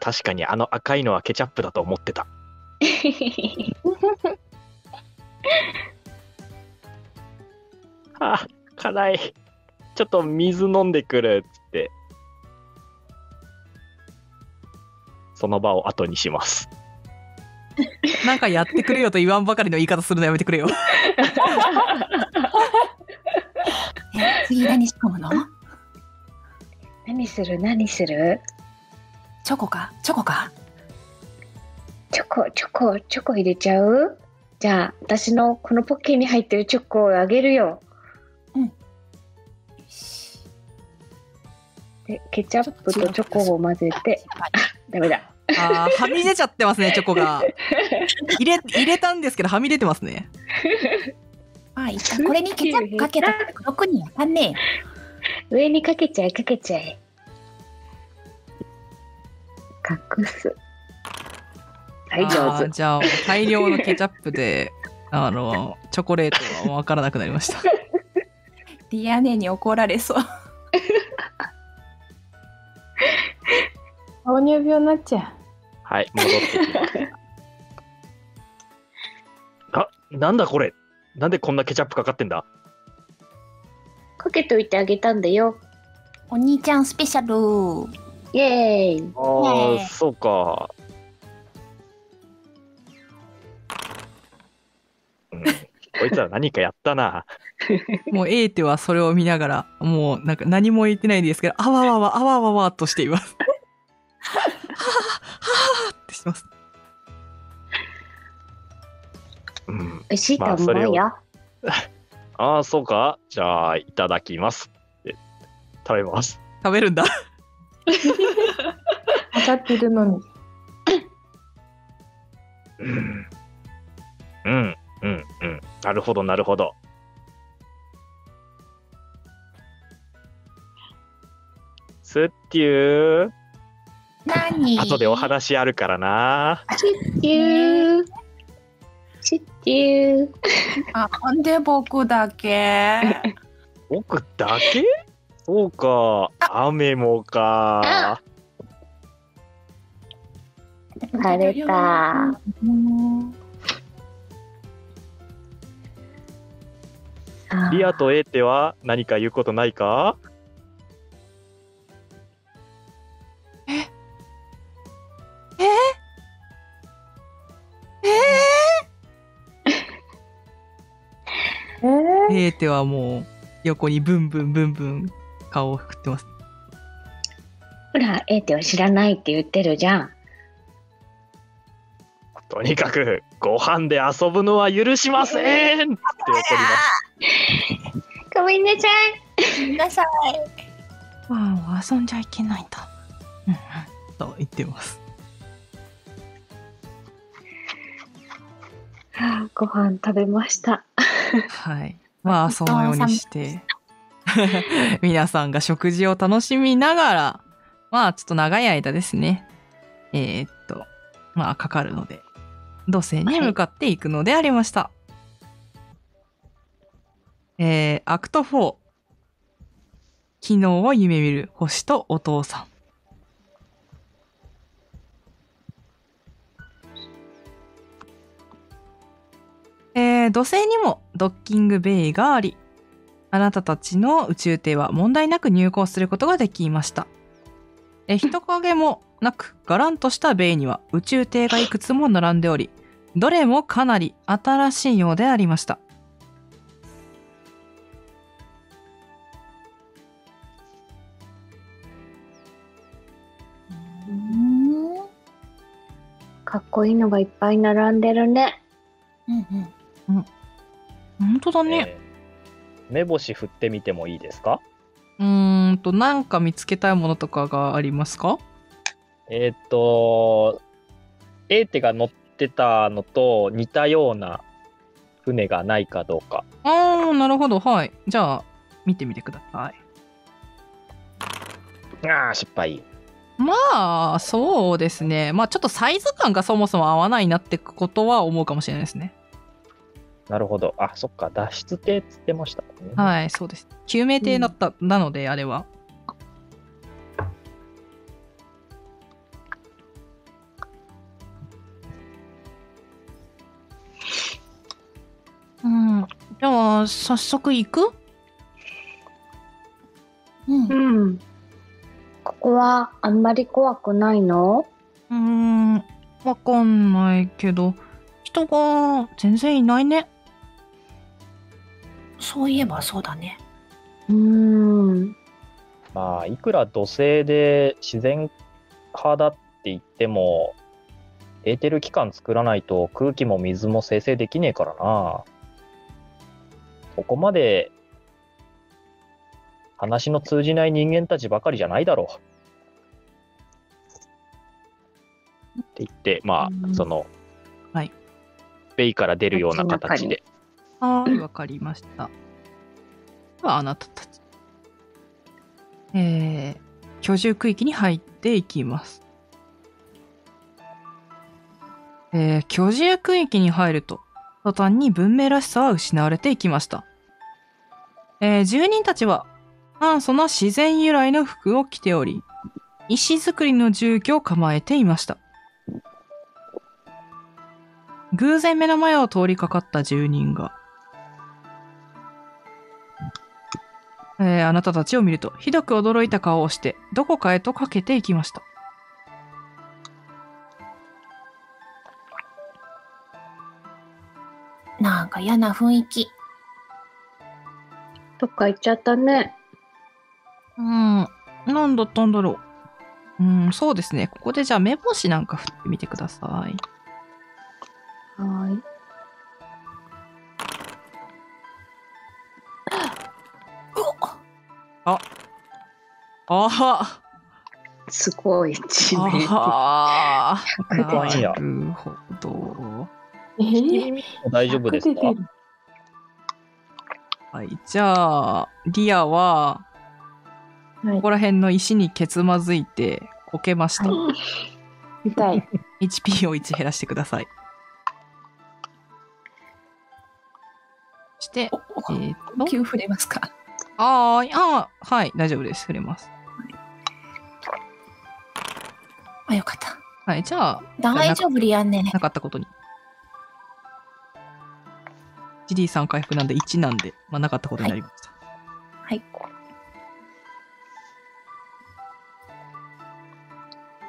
確かにあの赤いのはケチャップだと思ってた。あ、辛い。ちょっと水飲んでくるっつって。その場を後にします。なんかやってくれよと言わんばかりの言い方するのやめてくれよ。え、次何仕込むの？何する？何する？チョコか？チョコか？チョコ、チョコ、チョコ入れちゃう？じゃあ、私のこのポッケに入ってるチョコをあげるよ。で、ケチャップとチョコを混ぜて、ダメだ。あーはみ出ちゃってますね、チョコが。入れ、入れたんですけど、はみ出てますね。まあいこれにケチャップかけたって黒くにわかんねえよ。上にかけちゃえ、かけちゃえ。隠す。はい、あ上ー手。じゃあ、大量のケチャップで、あの、チョコレートは分からなくなりました。ディアネに怒られそう。糖尿病になっちゃはい、戻ってきます。あ、なんだこれなんでこんなケチャップかかってんだかけといてあげたんだよ。お兄ちゃんスペシャル。イエーイ。ああ、そうか。こいつら何かやったな。もう、エーテはそれを見ながら、もう、なんか何も言ってないんですけど、あわわわ、あわわわとしています。はぁ、はぁ、はぁってしてます。うん、美味しいと思うよ。あ あ、そうか。じゃあ、いただきます。で食べます。食べるんだ。う。分かってるのに。うん、うん、うん、うん。なるほど、なるほど。スッテュー。何？後でお話あるからな。チッチュー。チッチュー。あ、なんで僕だけ？僕だけ？そうか。雨もか。晴れた。リアとエーテは何か言うことないか？え？ー、エーテはもう、横にブンブンブンブン顔を振ってます。ほら、エーテは知らないって言ってるじゃん。にかく、ご飯で遊ぶのは許しませんって怒ります。ごめんなさい。ごめんなさい。わあ、遊んじゃいけないんだ。うんうん。と言ってます。はあご飯食べました。はい。まあ、そのようにして、皆さんが食事を楽しみながら、まあ、ちょっと長い間ですね。えーっと、まあ、かかるので、土星に向かっていくのでありました。えー、アクト4。昨日を夢見る星とお父さん。えー土星にもドッキングベイがあり、あなたたちの宇宙艇は問題なく入港することができました。え人影もなく、ガランとしたベイには宇宙艇がいくつも並んでおり、どれもかなり新しいようでありました。かっこいいのがいっぱい並んでるね。うん本当だね。えー目星振ってみてもいいですか？うーんと、なんか見つけたいものとかがありますか？えーっと、エーテが乗ってたのと似たような船がないかどうか。あー、なるほど。はい。じゃあ、見てみてください。ああ、失敗。まあ、そうですね。まあ、ちょっとサイズ感がそもそも合わないなってことは思うかもしれないですね。なるほど。あ、そっか。脱出艇っつってましたね。はい、そうです。救命艇だった、なので、あれは。うん。じゃあ、早速行く？うん。うん。ここはあんまり怖くないの？うーん、わかんないけど、人が全然いないね。そういえばそうだね。うーん。まあ、いくら土星で自然派だって言っても、エーテル機関作らないと空気も水も生成できねえからな。そこまで話の通じない人間たちばかりじゃないだろう。って言って、まうんあ、その、はい。ベイから出るような形で。はい、わかりました。では、あなたたち。えー、居住区域に入っていきます。えー、居住区域に入ると、途端に文明らしさは失われていきました。えー、住人たちは、簡素な自然由来の服を着ており、石造りの住居を構えていました。偶然目の前を通りかかった住人が、えーあなたたちを見ると、ひどく驚いた顔をして、どこかへとかけていきました。なんか嫌な雰囲気。どっか行っちゃったね。うん、なんだったんだろう。うん、そうですね。ここでじゃあ目星なんか振ってみてください。はーい。あはすごい致命的。あ100あなるほど。えー、君大丈夫ですか？100出てるはい、じゃあ、リアは、はいここら辺の石にけつまずいて、こけました。痛い。HP を1減らしてください。そして、おえーっと、急触れますか？あーあー、はい、大丈夫です。触れます。あ、よかった。はい、じゃあ、大丈夫リアンね。なかったことに。GD さん回復なんで1なんで、まあ、なかったことになりました。はい。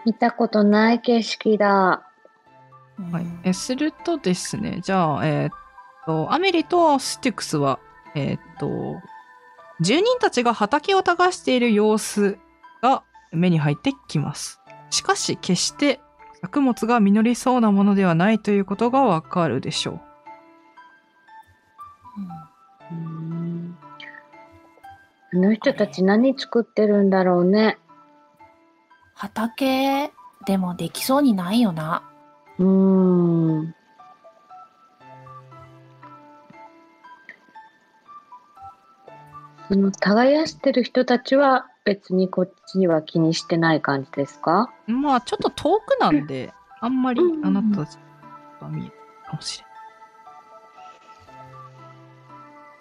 見たことない景色だ。はい、えするとですね、じゃあ、えーっと、アメリとスティクスは、えーっと、住人たちが畑を耕している様子が目に入ってきます。しかし、決して作物が実りそうなものではないということがわかるでしょう。うんあの人たち何作ってるんだろうね。畑でもできそうにないよな。うーん。その耕してる人たちは別にこっちには気にしてない感じですか？まあ、ちょっと遠くなんで、あんまりうんあなたたちは見えないかもしれない。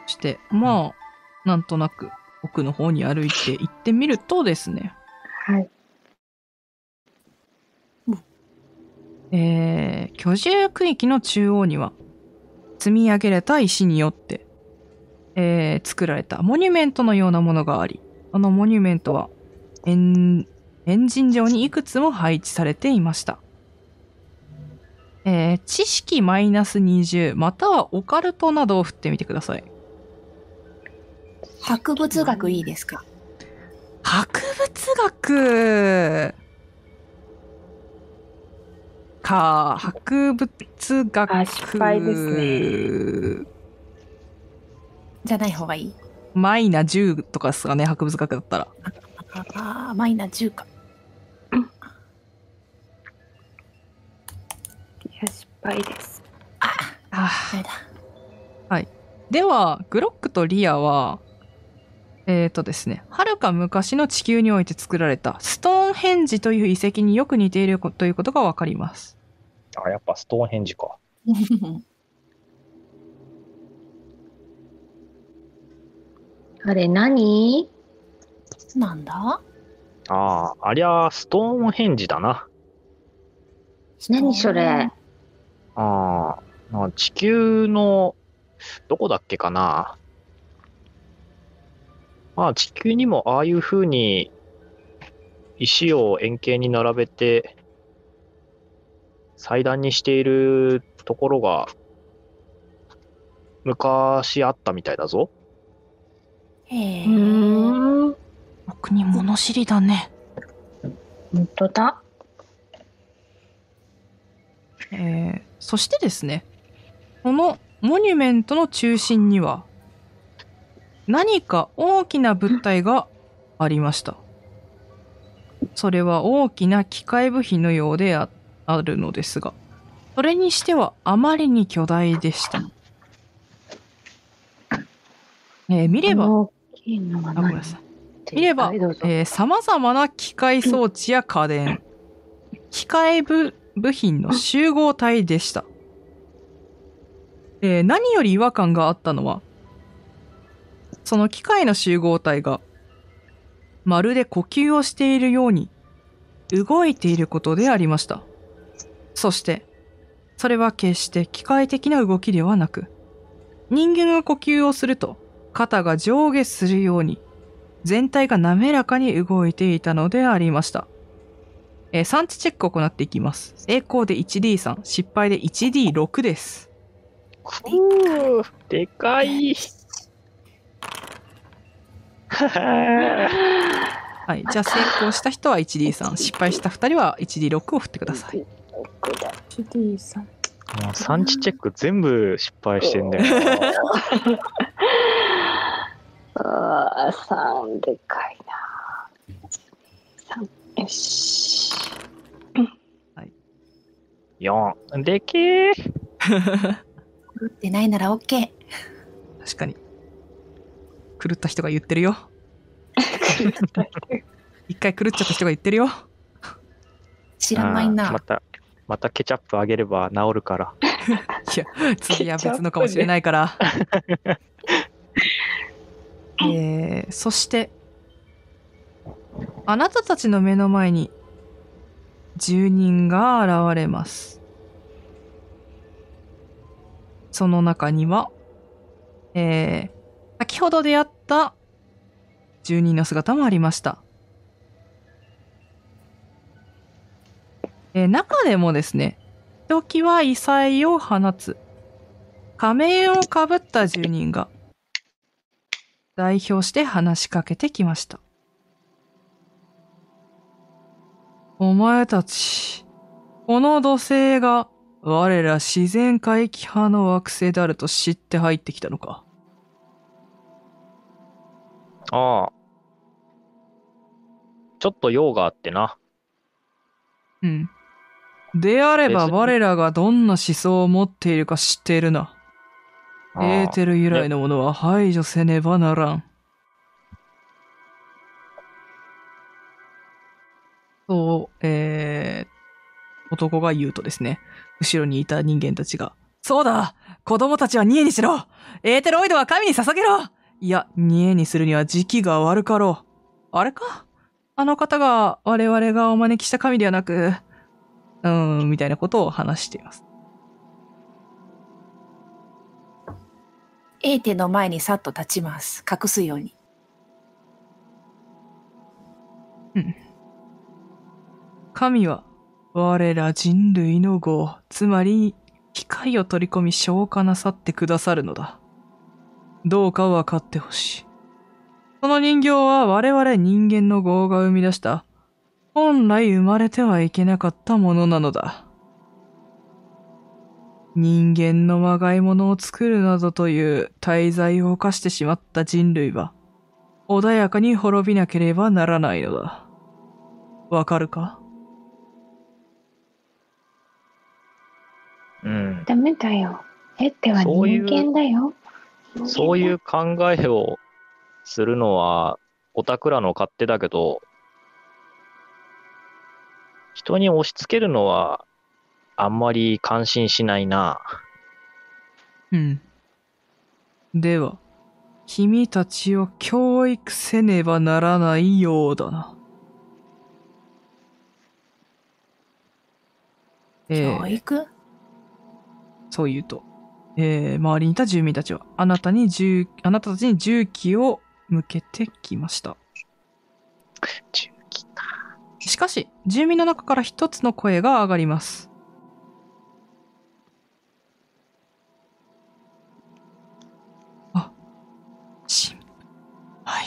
そして、まあ、なんとなく奥の方に歩いて行ってみるとですね、はい。えー、居住区域の中央には、積み上げられた石によって、えー作られたモニュメントのようなものがあり、あのモニュメントは、エン、エンジン上にいくつも配置されていました。えー知識マイナス20、またはオカルトなどを振ってみてください。博物学いいですか？博物学か、博物学。あ失敗ですね。じゃない方がいい？マイナ10とかですかね、博物学だったら。ああ、マイナ10か。いや、失敗です。あ、あダメだ。では、グロックとリアは、えっ、ー、とですね、はるか昔の地球において作られたストーンヘンジという遺跡によく似ているということがわかります。あ、やっぱストーンヘンジか。あれ何？なんだ？ああ、ありゃストーンヘンジだな。何それ？あーあ、地球の、どこだっけかな。まあ地球にもああいう風に石を円形に並べて祭壇にしているところが昔あったみたいだぞ。へえ。うーん。僕に物知りだね。本当だ。えーそしてですね、このモニュメントの中心には、何か大きな物体がありました。それは大きな機械部品のようでああるのですが、それにしてはあまりに巨大でした。えー見れば、大きいのはあ、ごめん何なさい。見ればはいどうぞ、えー、様々な機械装置や家電、機械部部品の集合体でした。えー何より違和感があったのは、その機械の集合体が、まるで呼吸をしているように、動いていることでありました。そして、それは決して機械的な動きではなく、人間が呼吸をすると、肩が上下するように、全体が滑らかに動いていたのでありました。えー産地チェックを行っていきます。成功で 1D3、失敗で 1D6 です。でかい。はははい。じゃあ成功した人は 1D3、失敗した2人は 1D6 を振ってください。HD さん。もう産地チェック全部失敗してんだよな。ああ、三でかいな。三よし。4。でけー。狂ってないなら OK。確かに。狂った人が言ってるよ。一回狂っちゃった人が言ってるよ。知らないなま。た、またケチャップあげれば治るから。いや、次は別のかもしれないから。えー、そして、あなたたちの目の前に、住人が現れます。その中には、えー、先ほど出会った住人の姿もありました。えー中でもですね、ひときわ異彩を放つ仮面をかぶった住人が代表して話しかけてきました。お前たち、この土星が我ら自然回帰派の惑星であると知って入ってきたのか。ああ。ちょっと用があってな。うん。であれば我らがどんな思想を持っているか知っているな。エーテル由来のものは排除せねばならん。そう、えー、男が言うとですね、後ろにいた人間たちが、そうだ子供たちはニエにしろエーテロイドは神に捧げろいや、ニエにするには時期が悪かろう。あれか？あの方が我々がお招きした神ではなく、うーん、みたいなことを話しています。エーテの前にさっと立ちます。隠すように。神は我ら人類の業、つまり機械を取り込み消化なさってくださるのだ。どうか分かってほしい。その人形は我々人間の業が生み出した、本来生まれてはいけなかったものなのだ。人間のまがいものを作るなどという大罪を犯してしまった人類は、穏やかに滅びなければならないのだ。わかるか？うん。ダメだよ。エってはそういう人間だよ。そういう考えをするのは、オタクらの勝手だけど、人に押し付けるのは、あんまり感心しないな。うん。では、君たちを教育せねばならないようだな。えー、教育？そう言うと、えー、周りにいた住民たちは、あなたに銃、あなたたちに銃器を向けてきました。重機か。しかし、住民の中から一つの声が上がります。あ、しん、はい。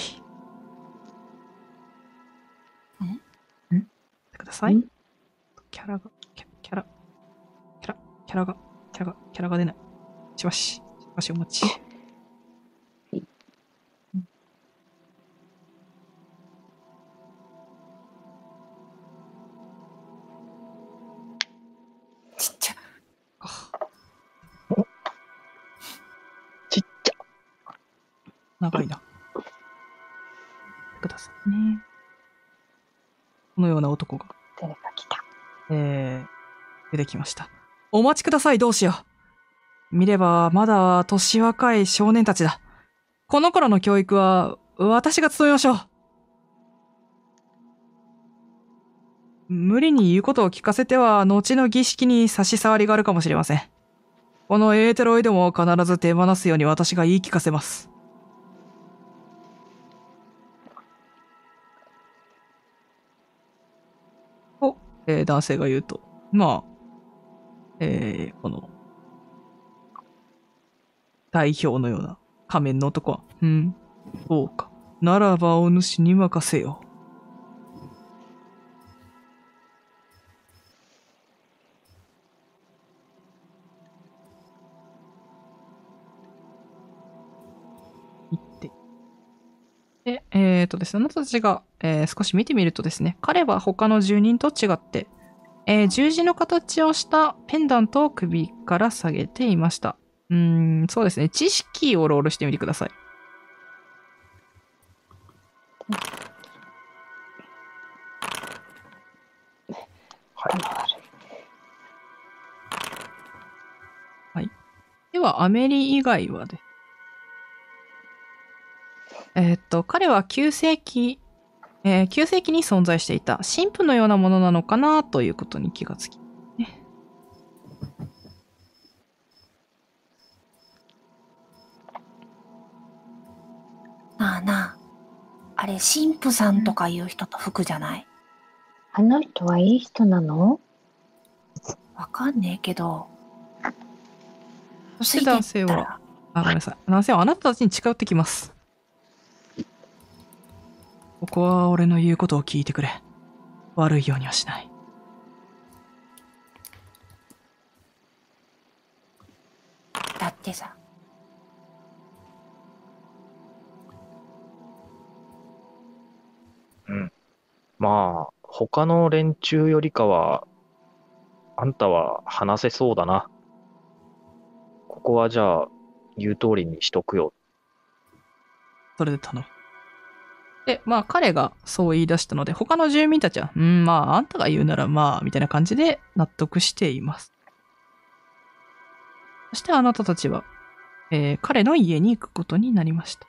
んんくださいん？キャラが、キャキャラ、キャラ、キャラが、キャラが、キャラが出ない。しばし、しばしお待ち。長いな。くださいね。このような男が、誰か来た。えー、出てきました。お待ちください、どうしよう。見れば、まだ年若い少年たちだ。この頃の教育は、私が務めましょう。無理に言うことを聞かせては、後の儀式に差し障りがあるかもしれません。このエーテロイドも必ず手放すように私が言い聞かせます。えー男性が言うと、まあ、えーこの、代表のような仮面の男は、うん、そうか。ならばお主に任せよう。言って。で、えっ、とですね、あなたたちが、えー少し見てみるとですね、彼は他の住人と違って、えー十字の形をしたペンダントを首から下げていました。うーん、そうですね。知識をロールしてみてください。では、アメリ以外はで。えーっと、彼は9世紀、えー9世紀に存在していた神父のようなものなのかなということに気がつき。ねなあなあ。あれ、神父さんとかいう人と服じゃない？あの人はいい人なの？わかんねえけど。そして男性は、らあ、ごめんなさい。男性はあなたたちに近寄ってきます。ここは俺の言うことを聞いてくれ。悪いようにはしない。だってさ。うん。まあ、他の連中よりかは、あんたは話せそうだな。ここはじゃあ、言う通りにしとくよ。それで頼む。で、まあ彼がそう言い出したので、他の住民たちは、うん、まああんたが言うならまあ、みたいな感じで納得しています。そしてあなたたちは、えー彼の家に行くことになりました。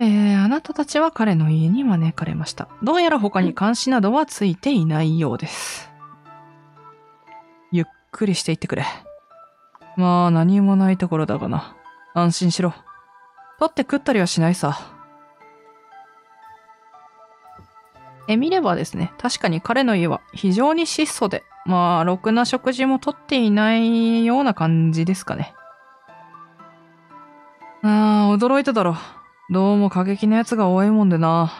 えー、あなたたちは彼の家に招かれました。どうやら他に監視などはついていないようです。ゆっくりしていってくれ。まあ何もないところだがな。安心しろ。取って食ったりはしないさ。え、見ればですね、確かに彼の家は非常に質素で、まあ、ろくな食事もとっていないような感じですかね。ああ、驚いただろ。どうも過激な奴が多いもんでな。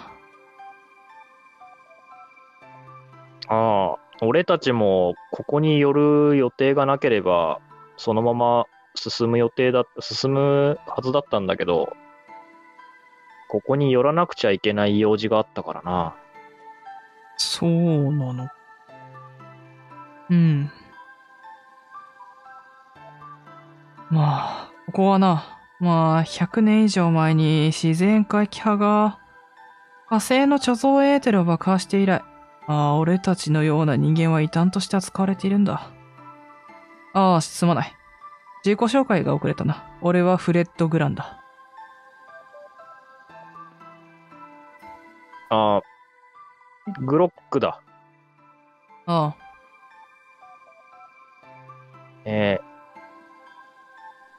ああ、俺たちもここに寄る予定がなければ、そのまま進む予定だ、進むはずだったんだけど、ここに寄らなくちゃいけない用事があったからな。そうなの。うん。まあ、ここはな、まあ、100年以上前に自然回帰派が火星の貯蔵エーテルを爆破して以来、ああ、俺たちのような人間は異端として扱われているんだ。ああ、すまない。自己紹介が遅れたな。俺はフレッド・グランだ。ああ、グロックだ。ああ、えー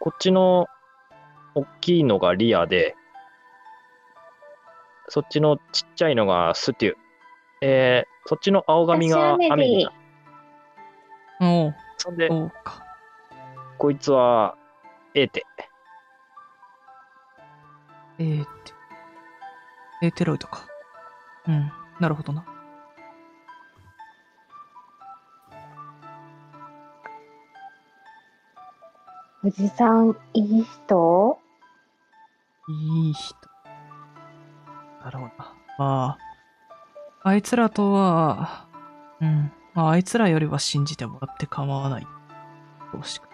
こっちの大きいのがリアで、そっちのちっちゃいのがステュー。えーそっちの青髪がアメリだ。おう、そんで、そうか。こいつはエーテ。えーって。エーテロイドか。うん。なるほどな。おじさん、いい人？いい人。だろうな。まあ、あいつらとは、うん。まあ、あいつらよりは信じてもらって構わない。どうしか。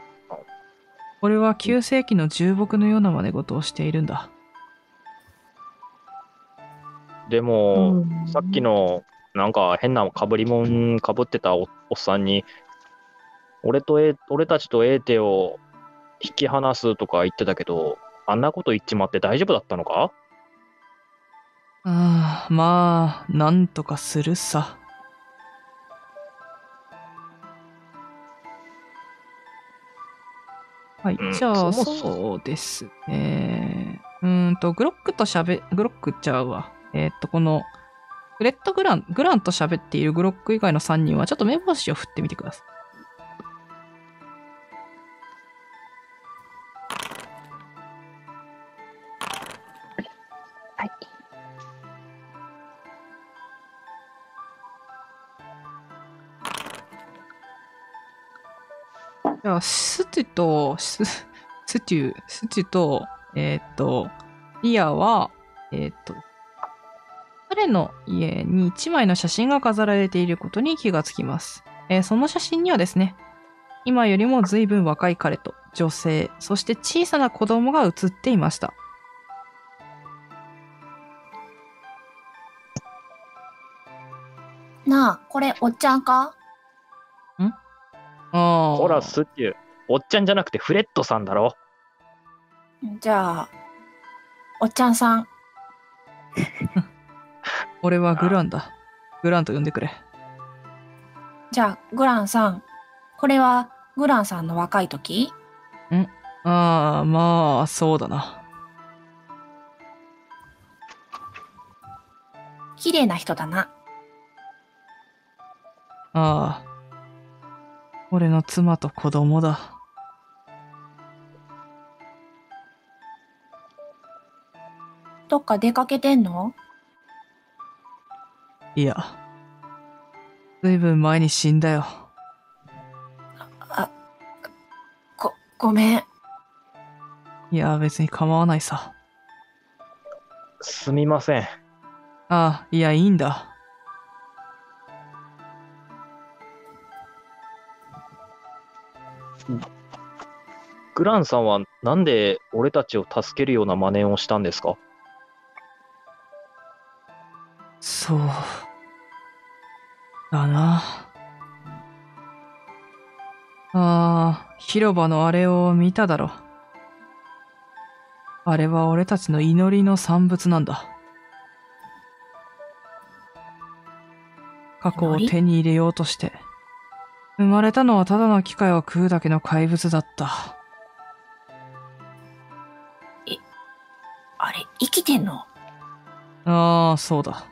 俺は旧世紀の重木のような真似事をしているんだ。でも、うんさっきのなんか変なかぶりもんかぶってたおおっさんに、俺とエ俺たちとエーテを引き離すとか言ってたけど、あんなこと言っちまって大丈夫だったのか？ああ、まあ、なんとかするさ。はい、うんじゃあ、そもそそうですね。うーんと、グロックと喋、グロックちゃうわ。えーっと、この、フレッド・グラン、グランと喋っているグロック以外の3人は、ちょっと目星を振ってみてください。はい。じゃあ、ステュと、スステュ、ステュと、えーっと、リアは、えーっと、彼の家に一枚の写真が飾られていることに気がつきます。えーその写真にはですね、今よりも随分若い彼と女性、そして小さな子供が写っていました。なあ、これおっちゃんか？ああ。ほら、ステュー。おっちゃんじゃなくてフレッドさんだろ。じゃあ、おっちゃんさん。俺はグランだ。グランと呼んでくれ。じゃあ、グランさん。これはグランさんの若い時？ああ、まあ、そうだな。綺麗な人だな。ああ。俺の妻と子供だ。どっか出かけてんの？いや、ずいぶん前に死んだよ。あ、ご、ごめん。いや、別に構わないさ。すみません。ああ、いや、いいんだ。グランさんはなんで俺たちを助けるような真似をしたんですか？そう。だな。ああ、広場のあれを見ただろ。あれは俺たちの祈りの産物なんだ。過去を手に入れようとして。生まれたのはただの機械を食うだけの怪物だった。あれ、生きてんの？ああ、そうだ。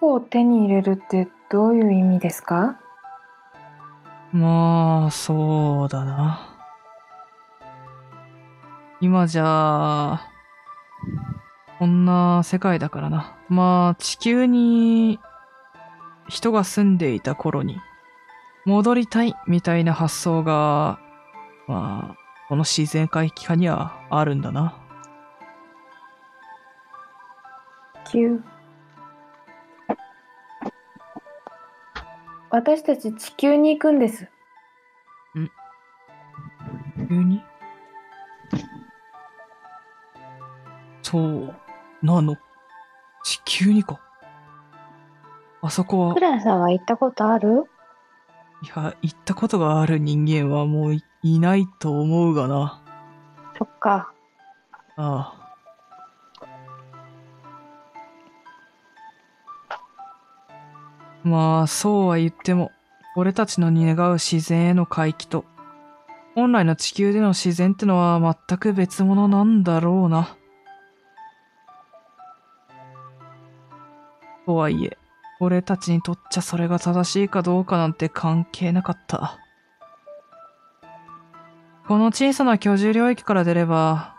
を手に入れるってどういう意味ですか？まあ、そうだな。今じゃ、こんな世界だからな。まあ、地球に人が住んでいた頃に戻りたいみたいな発想が、まあ、この自然回帰化にはあるんだな。地私たち地球に行くんです。急に？そう、なの？地球にか？あそこは？ク、ランさんは行ったことある？いや、行ったことがある人間はもういいないと思うがな。そっか。ああ。まあ、そうは言っても、俺たちの願う自然への回帰と、本来の地球での自然ってのは全く別物なんだろうな。とはいえ、俺たちにとっちゃそれが正しいかどうかなんて関係なかった。この小さな居住領域から出れば、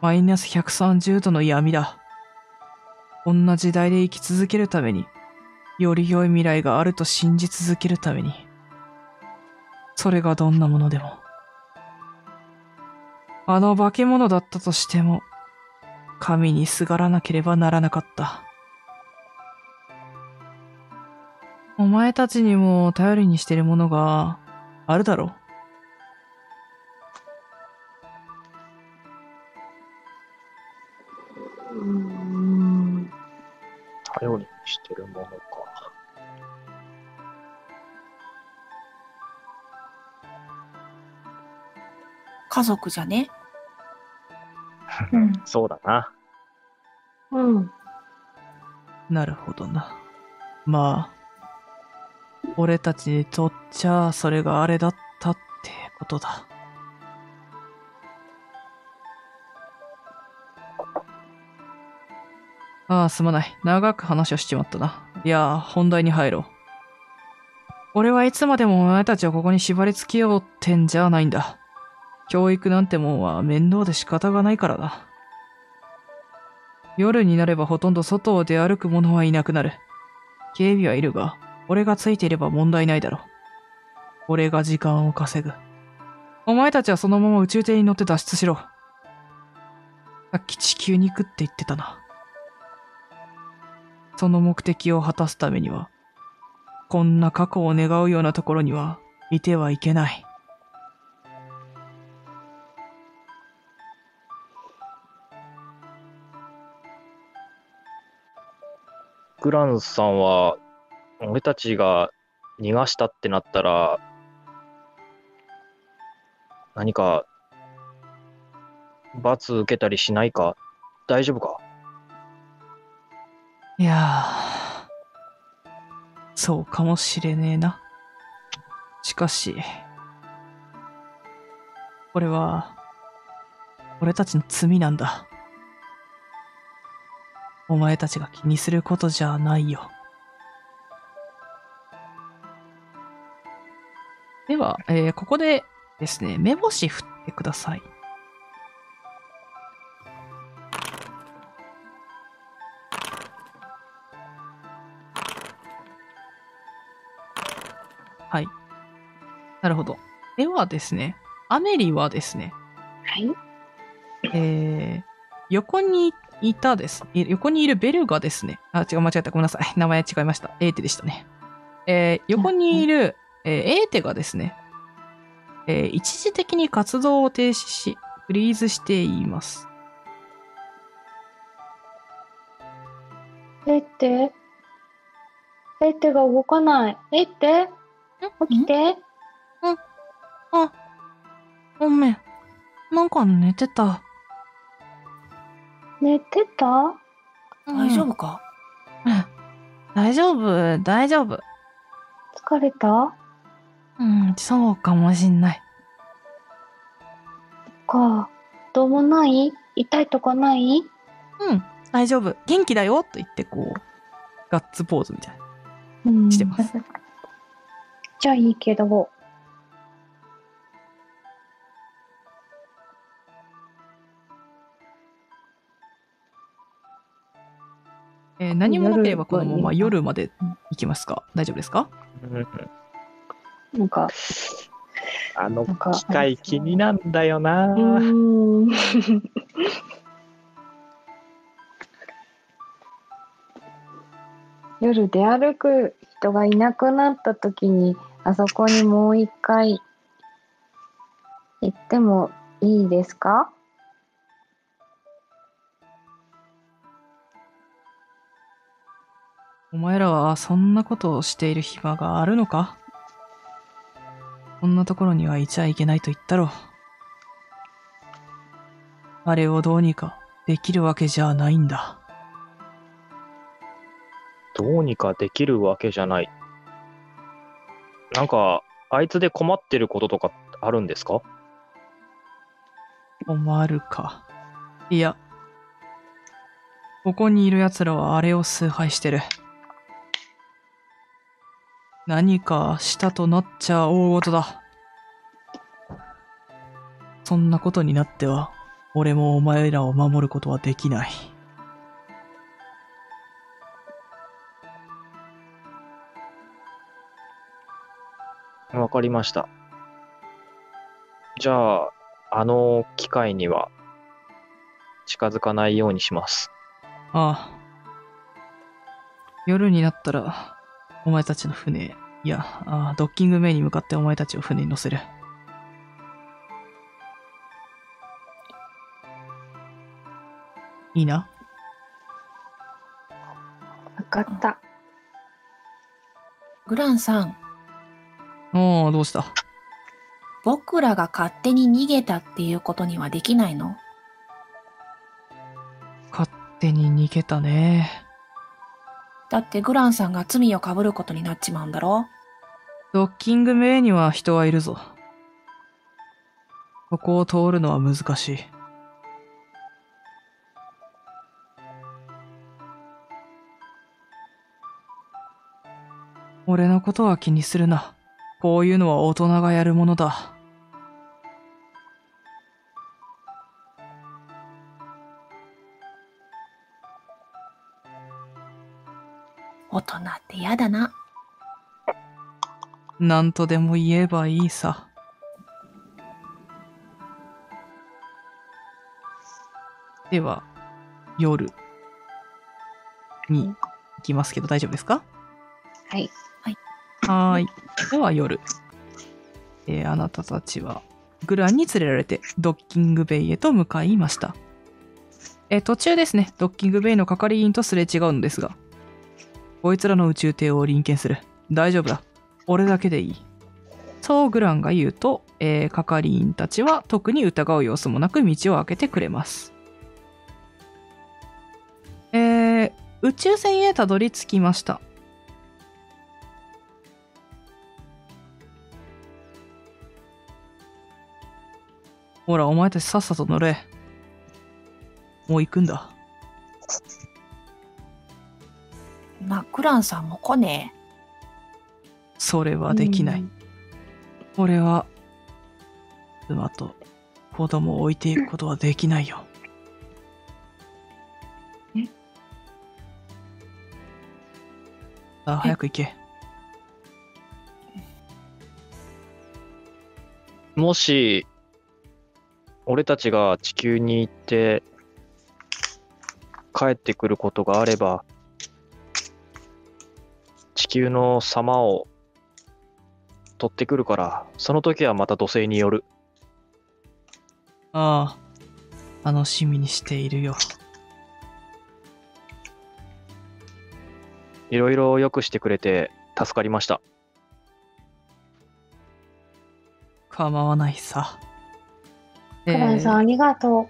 マイナス130度の闇だ。こんな時代で生き続けるために、より良い未来があると信じ続けるために、それがどんなものでも。あの化け物だったとしても、神にすがらなければならなかった。お前たちにも頼りにしてるものがあるだろうーん。頼りにしてるものか。家族じゃね？うん。そうだな。うん。なるほどな。まあ、俺たちにとっちゃそれがあれだったってことだ。ああ、すまない。長く話をしちまったな。いや、本題に入ろう。俺はいつまでもお前たちをここに縛り付けようってんじゃないんだ。教育なんてもんは面倒で仕方がないからな。夜になればほとんど外を出歩く者はいなくなる。警備はいるが、俺がついていれば問題ないだろう。俺が時間を稼ぐ。お前たちはそのまま宇宙艇に乗って脱出しろ。さっき地球に行くって言ってたな。その目的を果たすためには、こんな過去を願うようなところにはいてはいけない。グランさんは、俺たちが逃がしたってなったら、何か、罰受けたりしないか？大丈夫か？いや、そうかもしれねえな。しかし、これは、俺たちの罪なんだ。お前たちが気にすることじゃないよ。では、えー、ここでですね、目星振ってください。はい。なるほど。ではですね、アメリはですね、はい。えー、横にたです。い横にいるベルがですね、あ、違う、間違えた。ごめんなさい。名前違いました。エーテでしたね。えー、横にいる、えー、エーテがですね、えー、一時的に活動を停止し、フリーズしています。えってえってが動かない。えって起きてあ、ごめん。なんか寝てた。寝てた？大丈夫か？うん大丈夫、大丈夫。疲れた？うん、そうかもしんない。か。どうもない？痛いとこない？うん、大丈夫。元気だよと言って、こう、ガッツポーズみたいな。うんしてます。じゃあいいけど。えー何もなければこのまま夜夜まで行きますか？大丈夫ですか？うん。なんか、あの機械気になんだよな。夜出歩く人がいなくなった時に、あそこにもう一回行ってもいいですか？お前らはそんなことをしている暇があるのか？こんなところにはいちゃいけないと言ったろ。あれをどうにかできるわけじゃないんだ。どうにかできるわけじゃない。なんか、あいつで困ってることとかあるんですか？困るか。いや。ここにいる奴らはあれを崇拝してる。何かしたとなっちゃ大事だ。そんなことになっては、俺もお前らを守ることはできない。わかりました。じゃあ、あの機械には近づかないようにします。ああ。夜になったら、お前たちの船、いや、ああドッキングメイに向かってお前たちを船に乗せる。いいな？わかった。グランさん、おー、どうした？僕らが勝手に逃げたっていうことにはできないの？勝手に逃げたね。だってグランさんが罪をかぶることになっちまうんだろ？ドッキングメイには人はいるぞ。ここを通るのは難しい。俺のことは気にするな。こういうのは大人がやるものだ。人って嫌だな。何とでも言えばいいさ。では、夜に行きますけど大丈夫ですか？はい。はーい。では夜。えーあなたたちはグランに連れられてドッキングベイへと向かいました。えー途中ですね、ドッキングベイの係員とすれ違うのですが、こいつらの宇宙艇を臨検する。大丈夫だ。俺だけでいい。そうグランが言うと、えー係員たちは特に疑う様子もなく道を開けてくれます。えー宇宙船へたどり着きました。ほら、お前たちさっさと乗れ。もう行くんだ。まあ、グランさんも来ねそれはできない。俺は、妻と子供を置いていくことはできないよ。え？さあ、早く行け。もし、俺たちが地球に行って、帰ってくることがあれば、地球の様を取ってくるから、その時はまた土星による。ああ、楽しみにしているよ。いろいろ良くしてくれて助かりました。構わないさ。カランさん、ありがと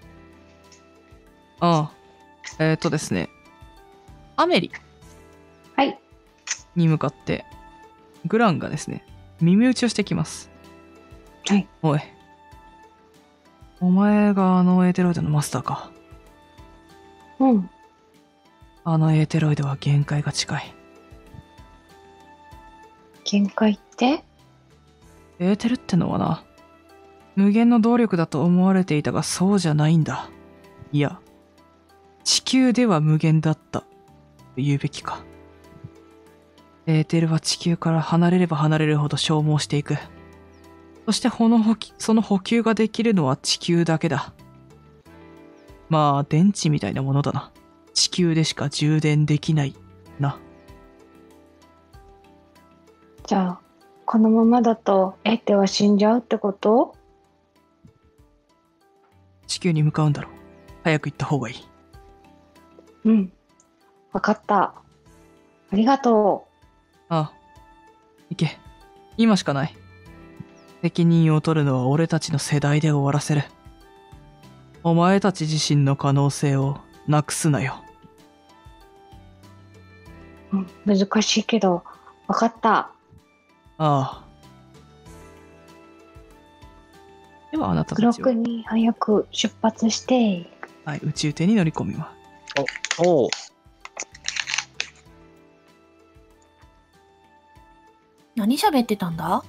ああ、えっ、とですね、アメリ。に向かって、グランがですね、耳打ちをしてきます。はい。おい。お前があのエーテロイドのマスターか。うん。あのエーテロイドは限界が近い。限界って？エーテルってのはな、無限の動力だと思われていたがそうじゃないんだ。いや、地球では無限だった。と言うべきか。エーテルは地球から離れれば離れるほど消耗していく。そしてこの補給その補給ができるのは地球だけだ。まあ、電池みたいなものだな。地球でしか充電できない。な。じゃあ、このままだと、エテは死んじゃうってこと？地球に向かうんだろう。早く行った方がいい。うん。わかった。ありがとああ。行け。今しかない。責任を取るのは俺たちの世代で終わらせる。お前たち自身の可能性をなくすなよ。難しいけど、わかった。ああ。ではあなたたちは、ックに早く出発して。はい、宇宙艇に乗り込みます。おう何喋ってたんだ？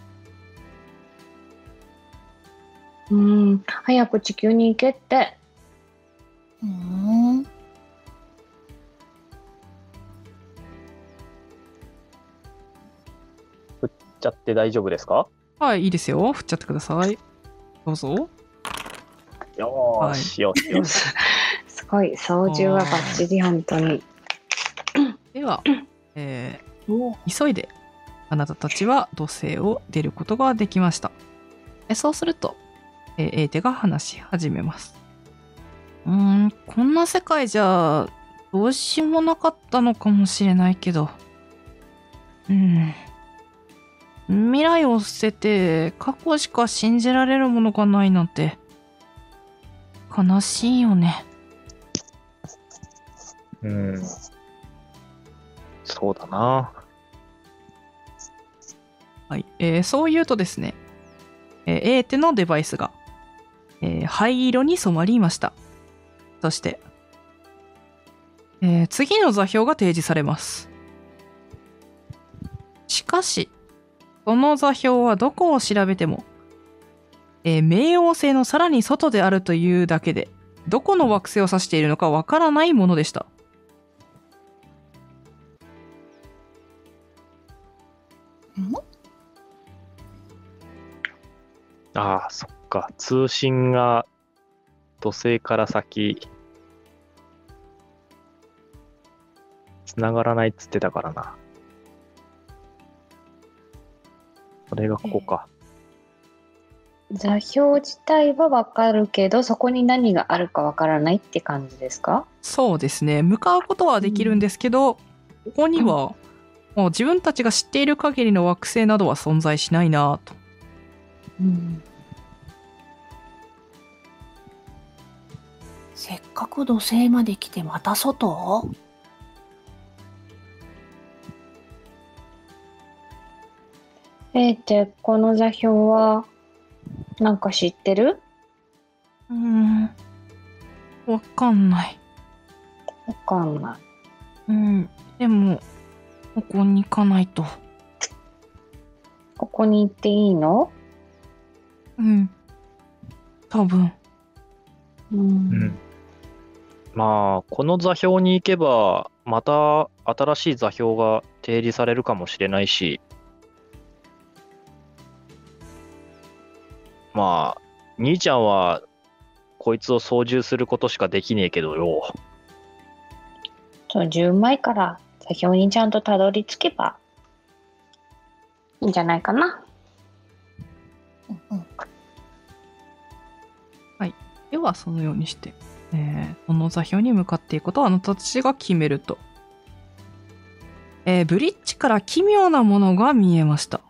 うん、早く地球に行けって。うーん。ちゃって大丈夫ですか？はい、いいですよ。振っちゃってください。どうぞ。よーし、よしよし。すごい、操縦はバッチリ、本当に。では、えー急いであなたたちは土星を出ることができました。えそうすると、えーエーテが話し始めます。うーん、こんな世界じゃどうしようもなかったのかもしれないけど、うん。未来を捨てて過去しか信じられるものがないなんて悲しいよね。うん。そうだな。はい、えーそう言うとですね、えー、エーテのデバイスが、えー灰色に染まりました。そして、えー次の座標が提示されます。しかし、その座標はどこを調べても、えー冥王星のさらに外であるというだけで、どこの惑星を指しているのかわからないものでした。んああ、そっか。通信が土星から先、繋がらないっつってたからな。それがここか。座標自体はわかるけど、そこに何があるかわからないって感じですか？そうですね。向かうことはできるんですけど、ここには、もう自分たちが知っている限りの惑星などは存在しないなぁと。うん。せっかく土星まで来てまた外？えー、て、この座標は、なんか知ってる？うーん。わかんない。わかんない。うん。でも、ここに行かないと。ここに行っていいのうん。多分。うん。うん。まあ、この座標に行けば、また新しい座標が提示されるかもしれないし、まあ、兄ちゃんは、こいつを操縦することしかできねえけどよ。そう、10枚から座標にちゃんとたどり着けばいいんじゃないかな。うんではそのようにして、えーこの座標に向かっていくことをあなたたちが決めると。えーブリッジから奇妙なものが見えました。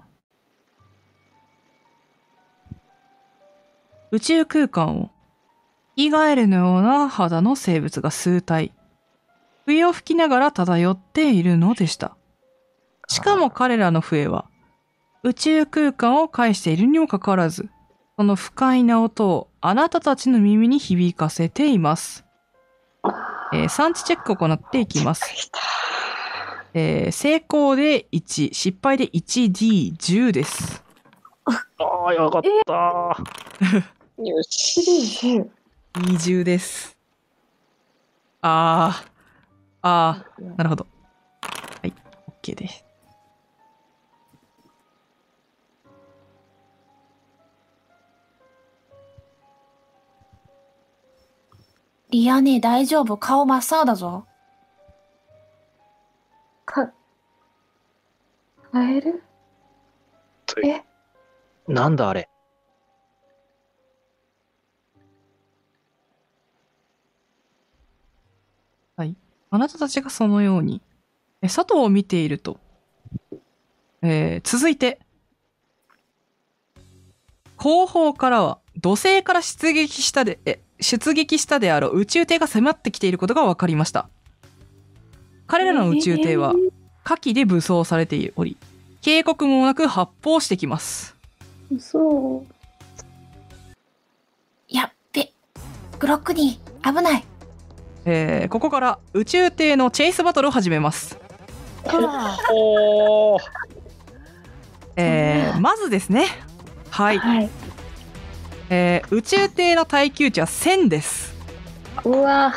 宇宙空間を、生き返るのような肌の生物が数体、笛を吹きながら漂っているのでした。しかも彼らの笛は、宇宙空間を介しているにもかかわらず、その不快な音をあなたたちの耳に響かせています。えー産地チェックを行っていきます。えー成功で1、失敗で 1D10 です。ああ、よかった。よし。20です。あー、あー、なるほど。はい、OK です。リアネ大丈夫？顔真っ青だぞ。か、カエルえ？なんだあれ。あなたたちがそのように、え佐藤を見ていると、えー続いて、後方からは土星から出撃したで、え出撃したであろう宇宙艇が迫ってきていることが分かりました。彼らの宇宙艇は火器で武装されており、警告もなく発砲してきます。そう。やっべ。グロックに危ない。えーここから宇宙艇のチェイスバトルを始めます。おー。えーまずですね、はい、はい。えー宇宙艇の耐久値は1000です。うわ。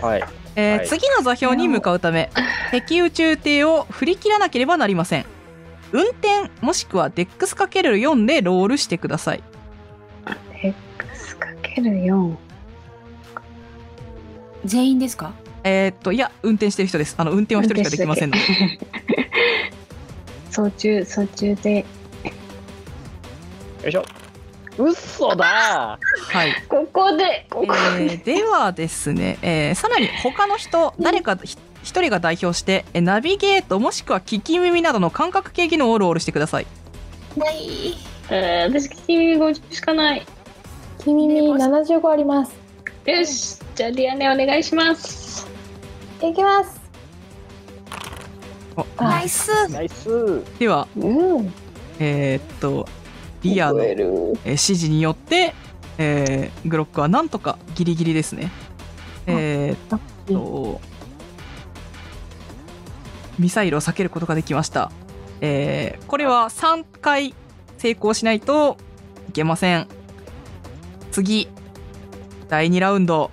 はい。えーはい次の座標に向かうため敵宇宙艇を振り切らなければなりません運転もしくはデックス ×4 でロールしてください X かける4。全員ですか？えーっといや運転してる人ですあの運転は一人しかできませんので操縦、操縦 で。よいしょ。うっそだはい、ここで、ここえーではですね、えーさらに他の人誰かひ一人が代表してえーナビゲートもしくは聞き耳などの感覚系技能をロールしてくださいない。えー、私、君50しかない。君に75あります。よし。じゃあ、リアネお願いします。いきます。おナイス。ナイスではうん。えーっとリアのえる。ー指示によって、えーグロックはなんとかギリギリですね。えーっと、ミサイルを避けることができました。えーこれは3回成功しないといけません。次、第2ラウンド。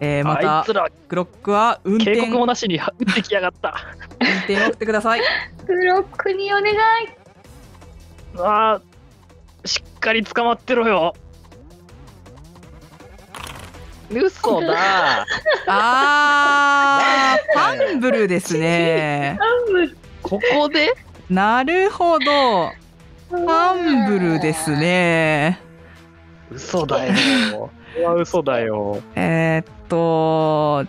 えーまあいたグロックは運転、運警告もなしに撃ってきやがった。転を振ってください。ブロックにお願い。あーしっかり捕まってろよ。嘘だあー、ファンブルですね。ここで？なるほど。ファンブルですね。嘘だよ。これは嘘だよ。えーっと、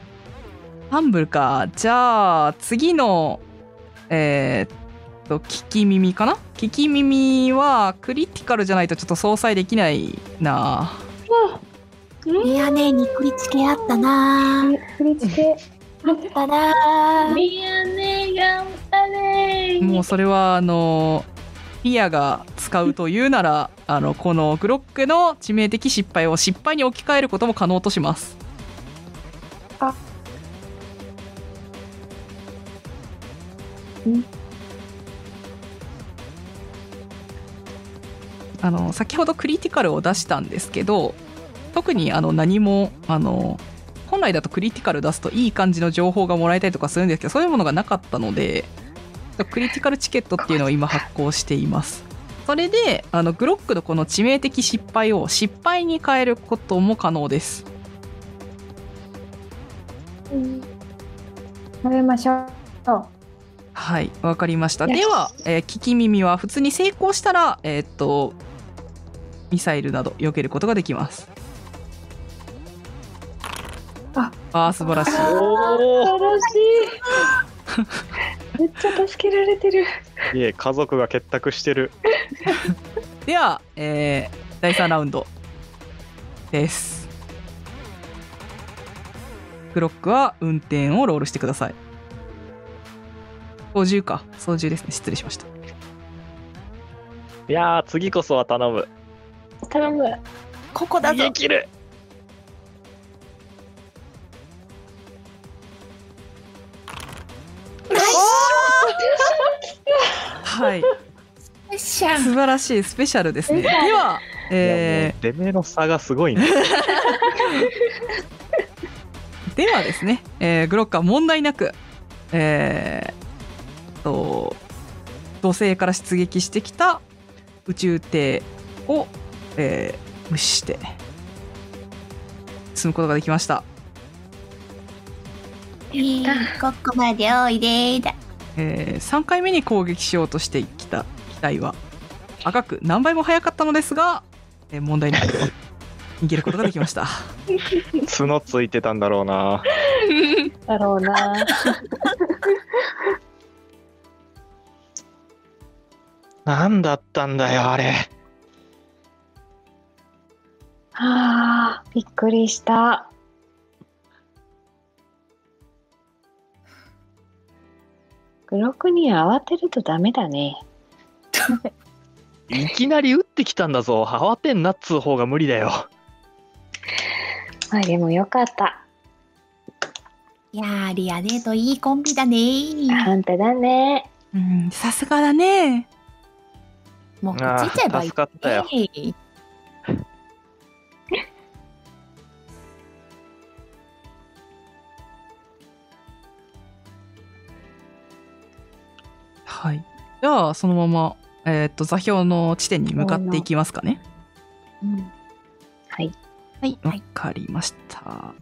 ファンブルか。じゃあ、次の、えーっと、聞き耳かな？聞き耳は、クリティカルじゃないとちょっと相殺できないな。リアネに食いつけあったなぁ。振り付け。あったなぁ。リアネ頑張れ。もうそれは、あの、リアが使うというなら、あの、このグロックの致命的失敗を失敗に置き換えることも可能とします。あの先ほどクリティカルを出したんですけど特にあの何もあの本来だとクリティカル出すといい感じの情報がもらえたりとかするんですけどそういうものがなかったのでクリティカルチケットっていうのを今発行しています。それであのグロックのこの致命的失敗を失敗に変えることも可能です。食べましょう。はいわかりました。では、えー聞き耳は普通に成功したらえーっとミサイルなど避けることができます。あ。あー素晴らしいお素晴らしい。めっちゃ助けられてる。いえ家族が結託してる。では、えー第3ラウンドです。グロックは運転をロールしてください。操縦か。操縦ですね。失礼しました。いやー次こそは頼む頼む。ここだぞ逃げ。切るはい。素晴らしいスペシャルですねでは、えいやもう出目の差がすごいねー ではですね、えーグロックは問題なくえーと土星から出撃してきた宇宙艇を、えー無視して進むことができました。ここまでおいでだ。えー3回目に攻撃しようとしてきた機体は赤く何倍も速かったのですが、えー問題なく逃げることができました。角ついてたんだろうな。だろうな。なんだったんだよあれ。はあ、びっくりした。グロクに慌てるとダメだね。いきなり撃ってきたんだぞ慌てんなっつう方が無理だよまあでもよかった。やーリアデートいいコンビだね。本当だね。うんさすがだねもうこっち行っちゃえばいい。助かったよはい。じゃあそのまま、えー、と座標の地点に向かっていきますかね。うん、はい。はい。わはいかりました